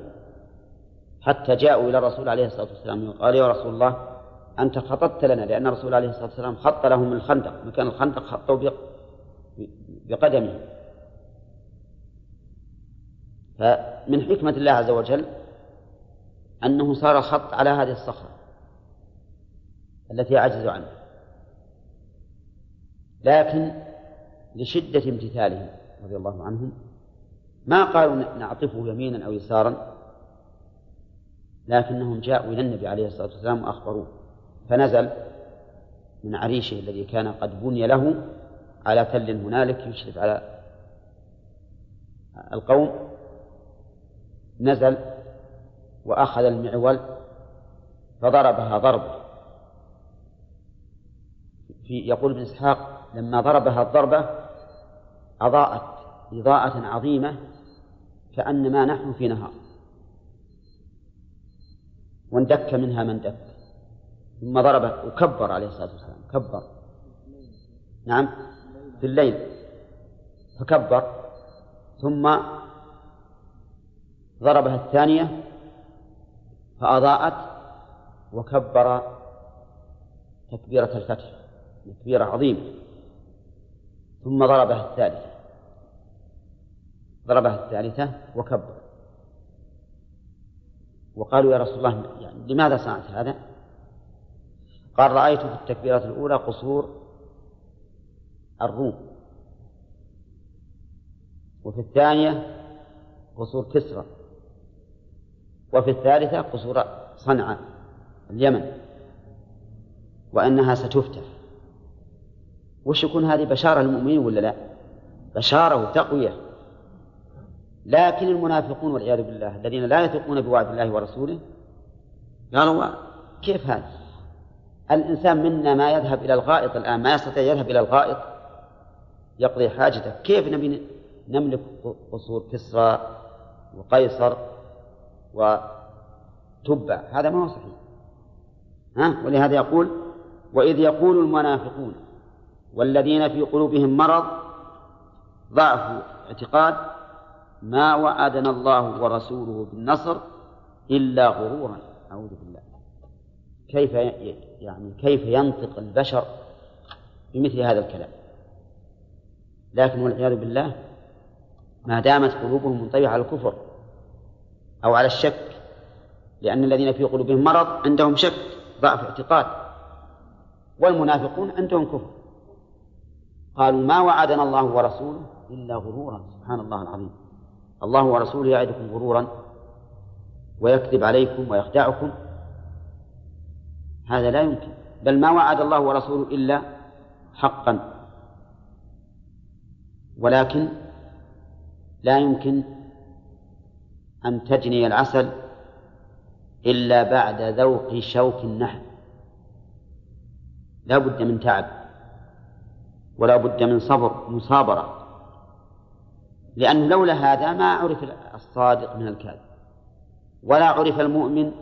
حتى جاءوا إلى الرسول عليه الصلاة والسلام. وقال يا رسول الله أنت خططت لنا لأن الرسول عليه الصلاة والسلام خط لهم الخندق مكان الخندق خطوا بقدمه. فمن حكمة الله عز وجل أنه صار خط على هذه الصخرة التي عجزوا عنها. لكن لشدة امتثالهم رضي الله عنهم ما قالوا نعطفه يمينا أو يسارا لكنهم جاءوا إلى النبي عليه الصلاة والسلام وأخبروه. فنزل من عريشه الذي كان قد بني له على تل هنالك يشرف على القوم نزل وأخذ المعول فضربها ضرب في يقول ابن إسحاق لما ضربها الضربة أضاءت إضاءة عظيمة كأنما نحن في نهار. واندك منها من دك. ثم ضرب وكبر عليه الصلاة والسلام. كبر. نعم. في الليل. فكبر. ثم ضربها الثانية فأضاءت وكبر تكبيرة الفتح. تكبيرة عظيمة. ثم ضربها الثالثة. ضربها الثالثة وكبر. وقالوا يا رسول الله يعني لماذا صنعت هذا؟ قال رأيت في التكبيرة الأولى قصور الروم. وفي الثانية قصور كسرى. وفي الثالثة قصور صنعاء اليمن. وأنها ستفتح. وش يكون هذه بشارة للمؤمنين ولا لا؟ بشارة وتقوية. لكن المنافقون والعياذ بالله الذين لا يثقون بوعد الله ورسوله قالوا كيف هذا؟ الإنسان منا ما يذهب إلى الغائط الآن ما يستطيع يذهب إلى الغائط يقضي حاجته. كيف نبي نملك قصور كسرى وقيصر وتبع؟ هذا ما هو صحيح. ها؟ ولهذا يقول وإذ يقول المنافقون والذين في قلوبهم مرض ضعف اعتقاد ما وعدنا الله ورسوله بالنصر إلا غرورا أعوذ بالله. كيف يعني كيف ينطق البشر بمثل هذا الكلام؟ لكن والعياذ بالله ما دامت قلوبهم منطبعة على الكفر أو على الشك لأن الذين في قلوبهم مرض عندهم شك ضعف اعتقاد والمنافقون عندهم كفر. قالوا ما وعدنا الله ورسوله إلا غرورا سبحان الله العظيم. الله ورسوله يعدكم غرورا ويكذب عليكم ويخدعكم. هذا لا يمكن. بل ما وعد الله ورسوله إلا حقا. ولكن لا يمكن أن تجني العسل إلا بعد ذوق شوك النحل. لا بد من تعب. ولا بد من صبر مصابرة. لأن لولا هذا ما عرف الصادق من الكاذب ولا عرف المؤمن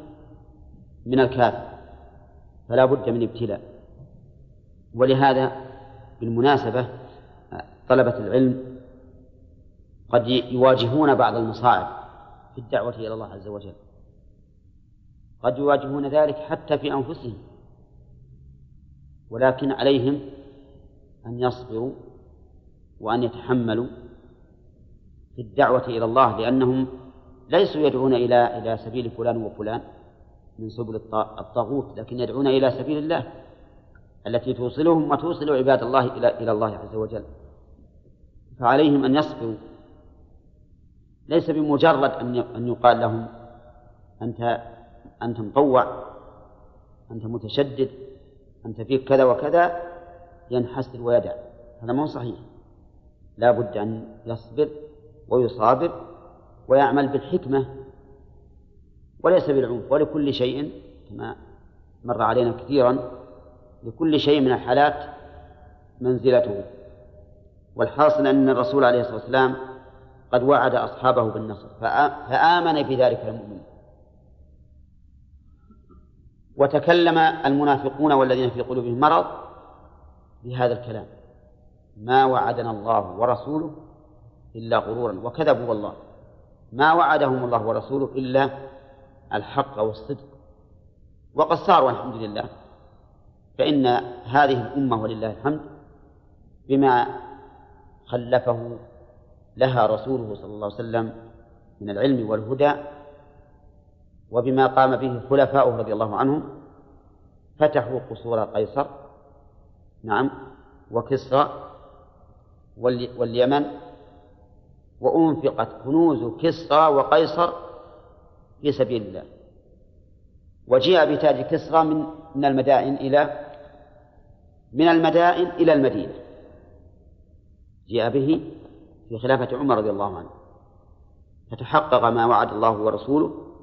من الكافر فلا بد من ابتلاء. ولهذا بالمناسبة طلبة العلم قد يواجهون بعض المصاعب في الدعوة إلى الله عز وجل. قد يواجهون ذلك حتى في أنفسهم ولكن عليهم أن يصبروا وأن يتحملوا في الدعوة إلى الله لأنهم ليسوا يدعون إلى إلى سبيل فلان وفلان من سبل الطاغوت لكن يدعون إلى سبيل الله التي توصلهم وتوصل عباد الله إلى إلى الله عز وجل. فعليهم أن يصبروا. ليس بمجرد أن أن يقال لهم أنت أنت مطوع أنت متشدد أنت فيك كذا وكذا. ينحسر ويدع هذا مو صحيح. لا بد أن يصبر ويصابر ويعمل بالحكمة وليس بالعنف ولكل شيء كما مر علينا كثيرا لكل شيء من الحالات منزلته. والحاصل أن الرسول عليه الصلاة والسلام قد وعد أصحابه بالنصر فآمن بذلك المؤمن. وتكلم المنافقون والذين في قلوبهم مرض بهذا الكلام. ما وعدنا الله ورسوله إلا غرورا وكذبوا والله. ما وعدهم الله ورسوله إلا الحق والصدق. وقد صاروا الحمد لله. فإن هذه الأمة ولله الحمد بما خلفه لها رسوله صلى الله عليه وسلم من العلم والهدى وبما قام به خلفاؤه رضي الله عنهم فتحوا قصور قيصر. نعم. وكسرى واليمن. وأنفقت كنوز كسرى وقيصر في سبيل الله. وجيء بتاج كسرى من من المدائن إلى من المدائن إلى المدينة. جاء به في خلافة عمر رضي الله عنه. فتحقق ما وعد الله ورسوله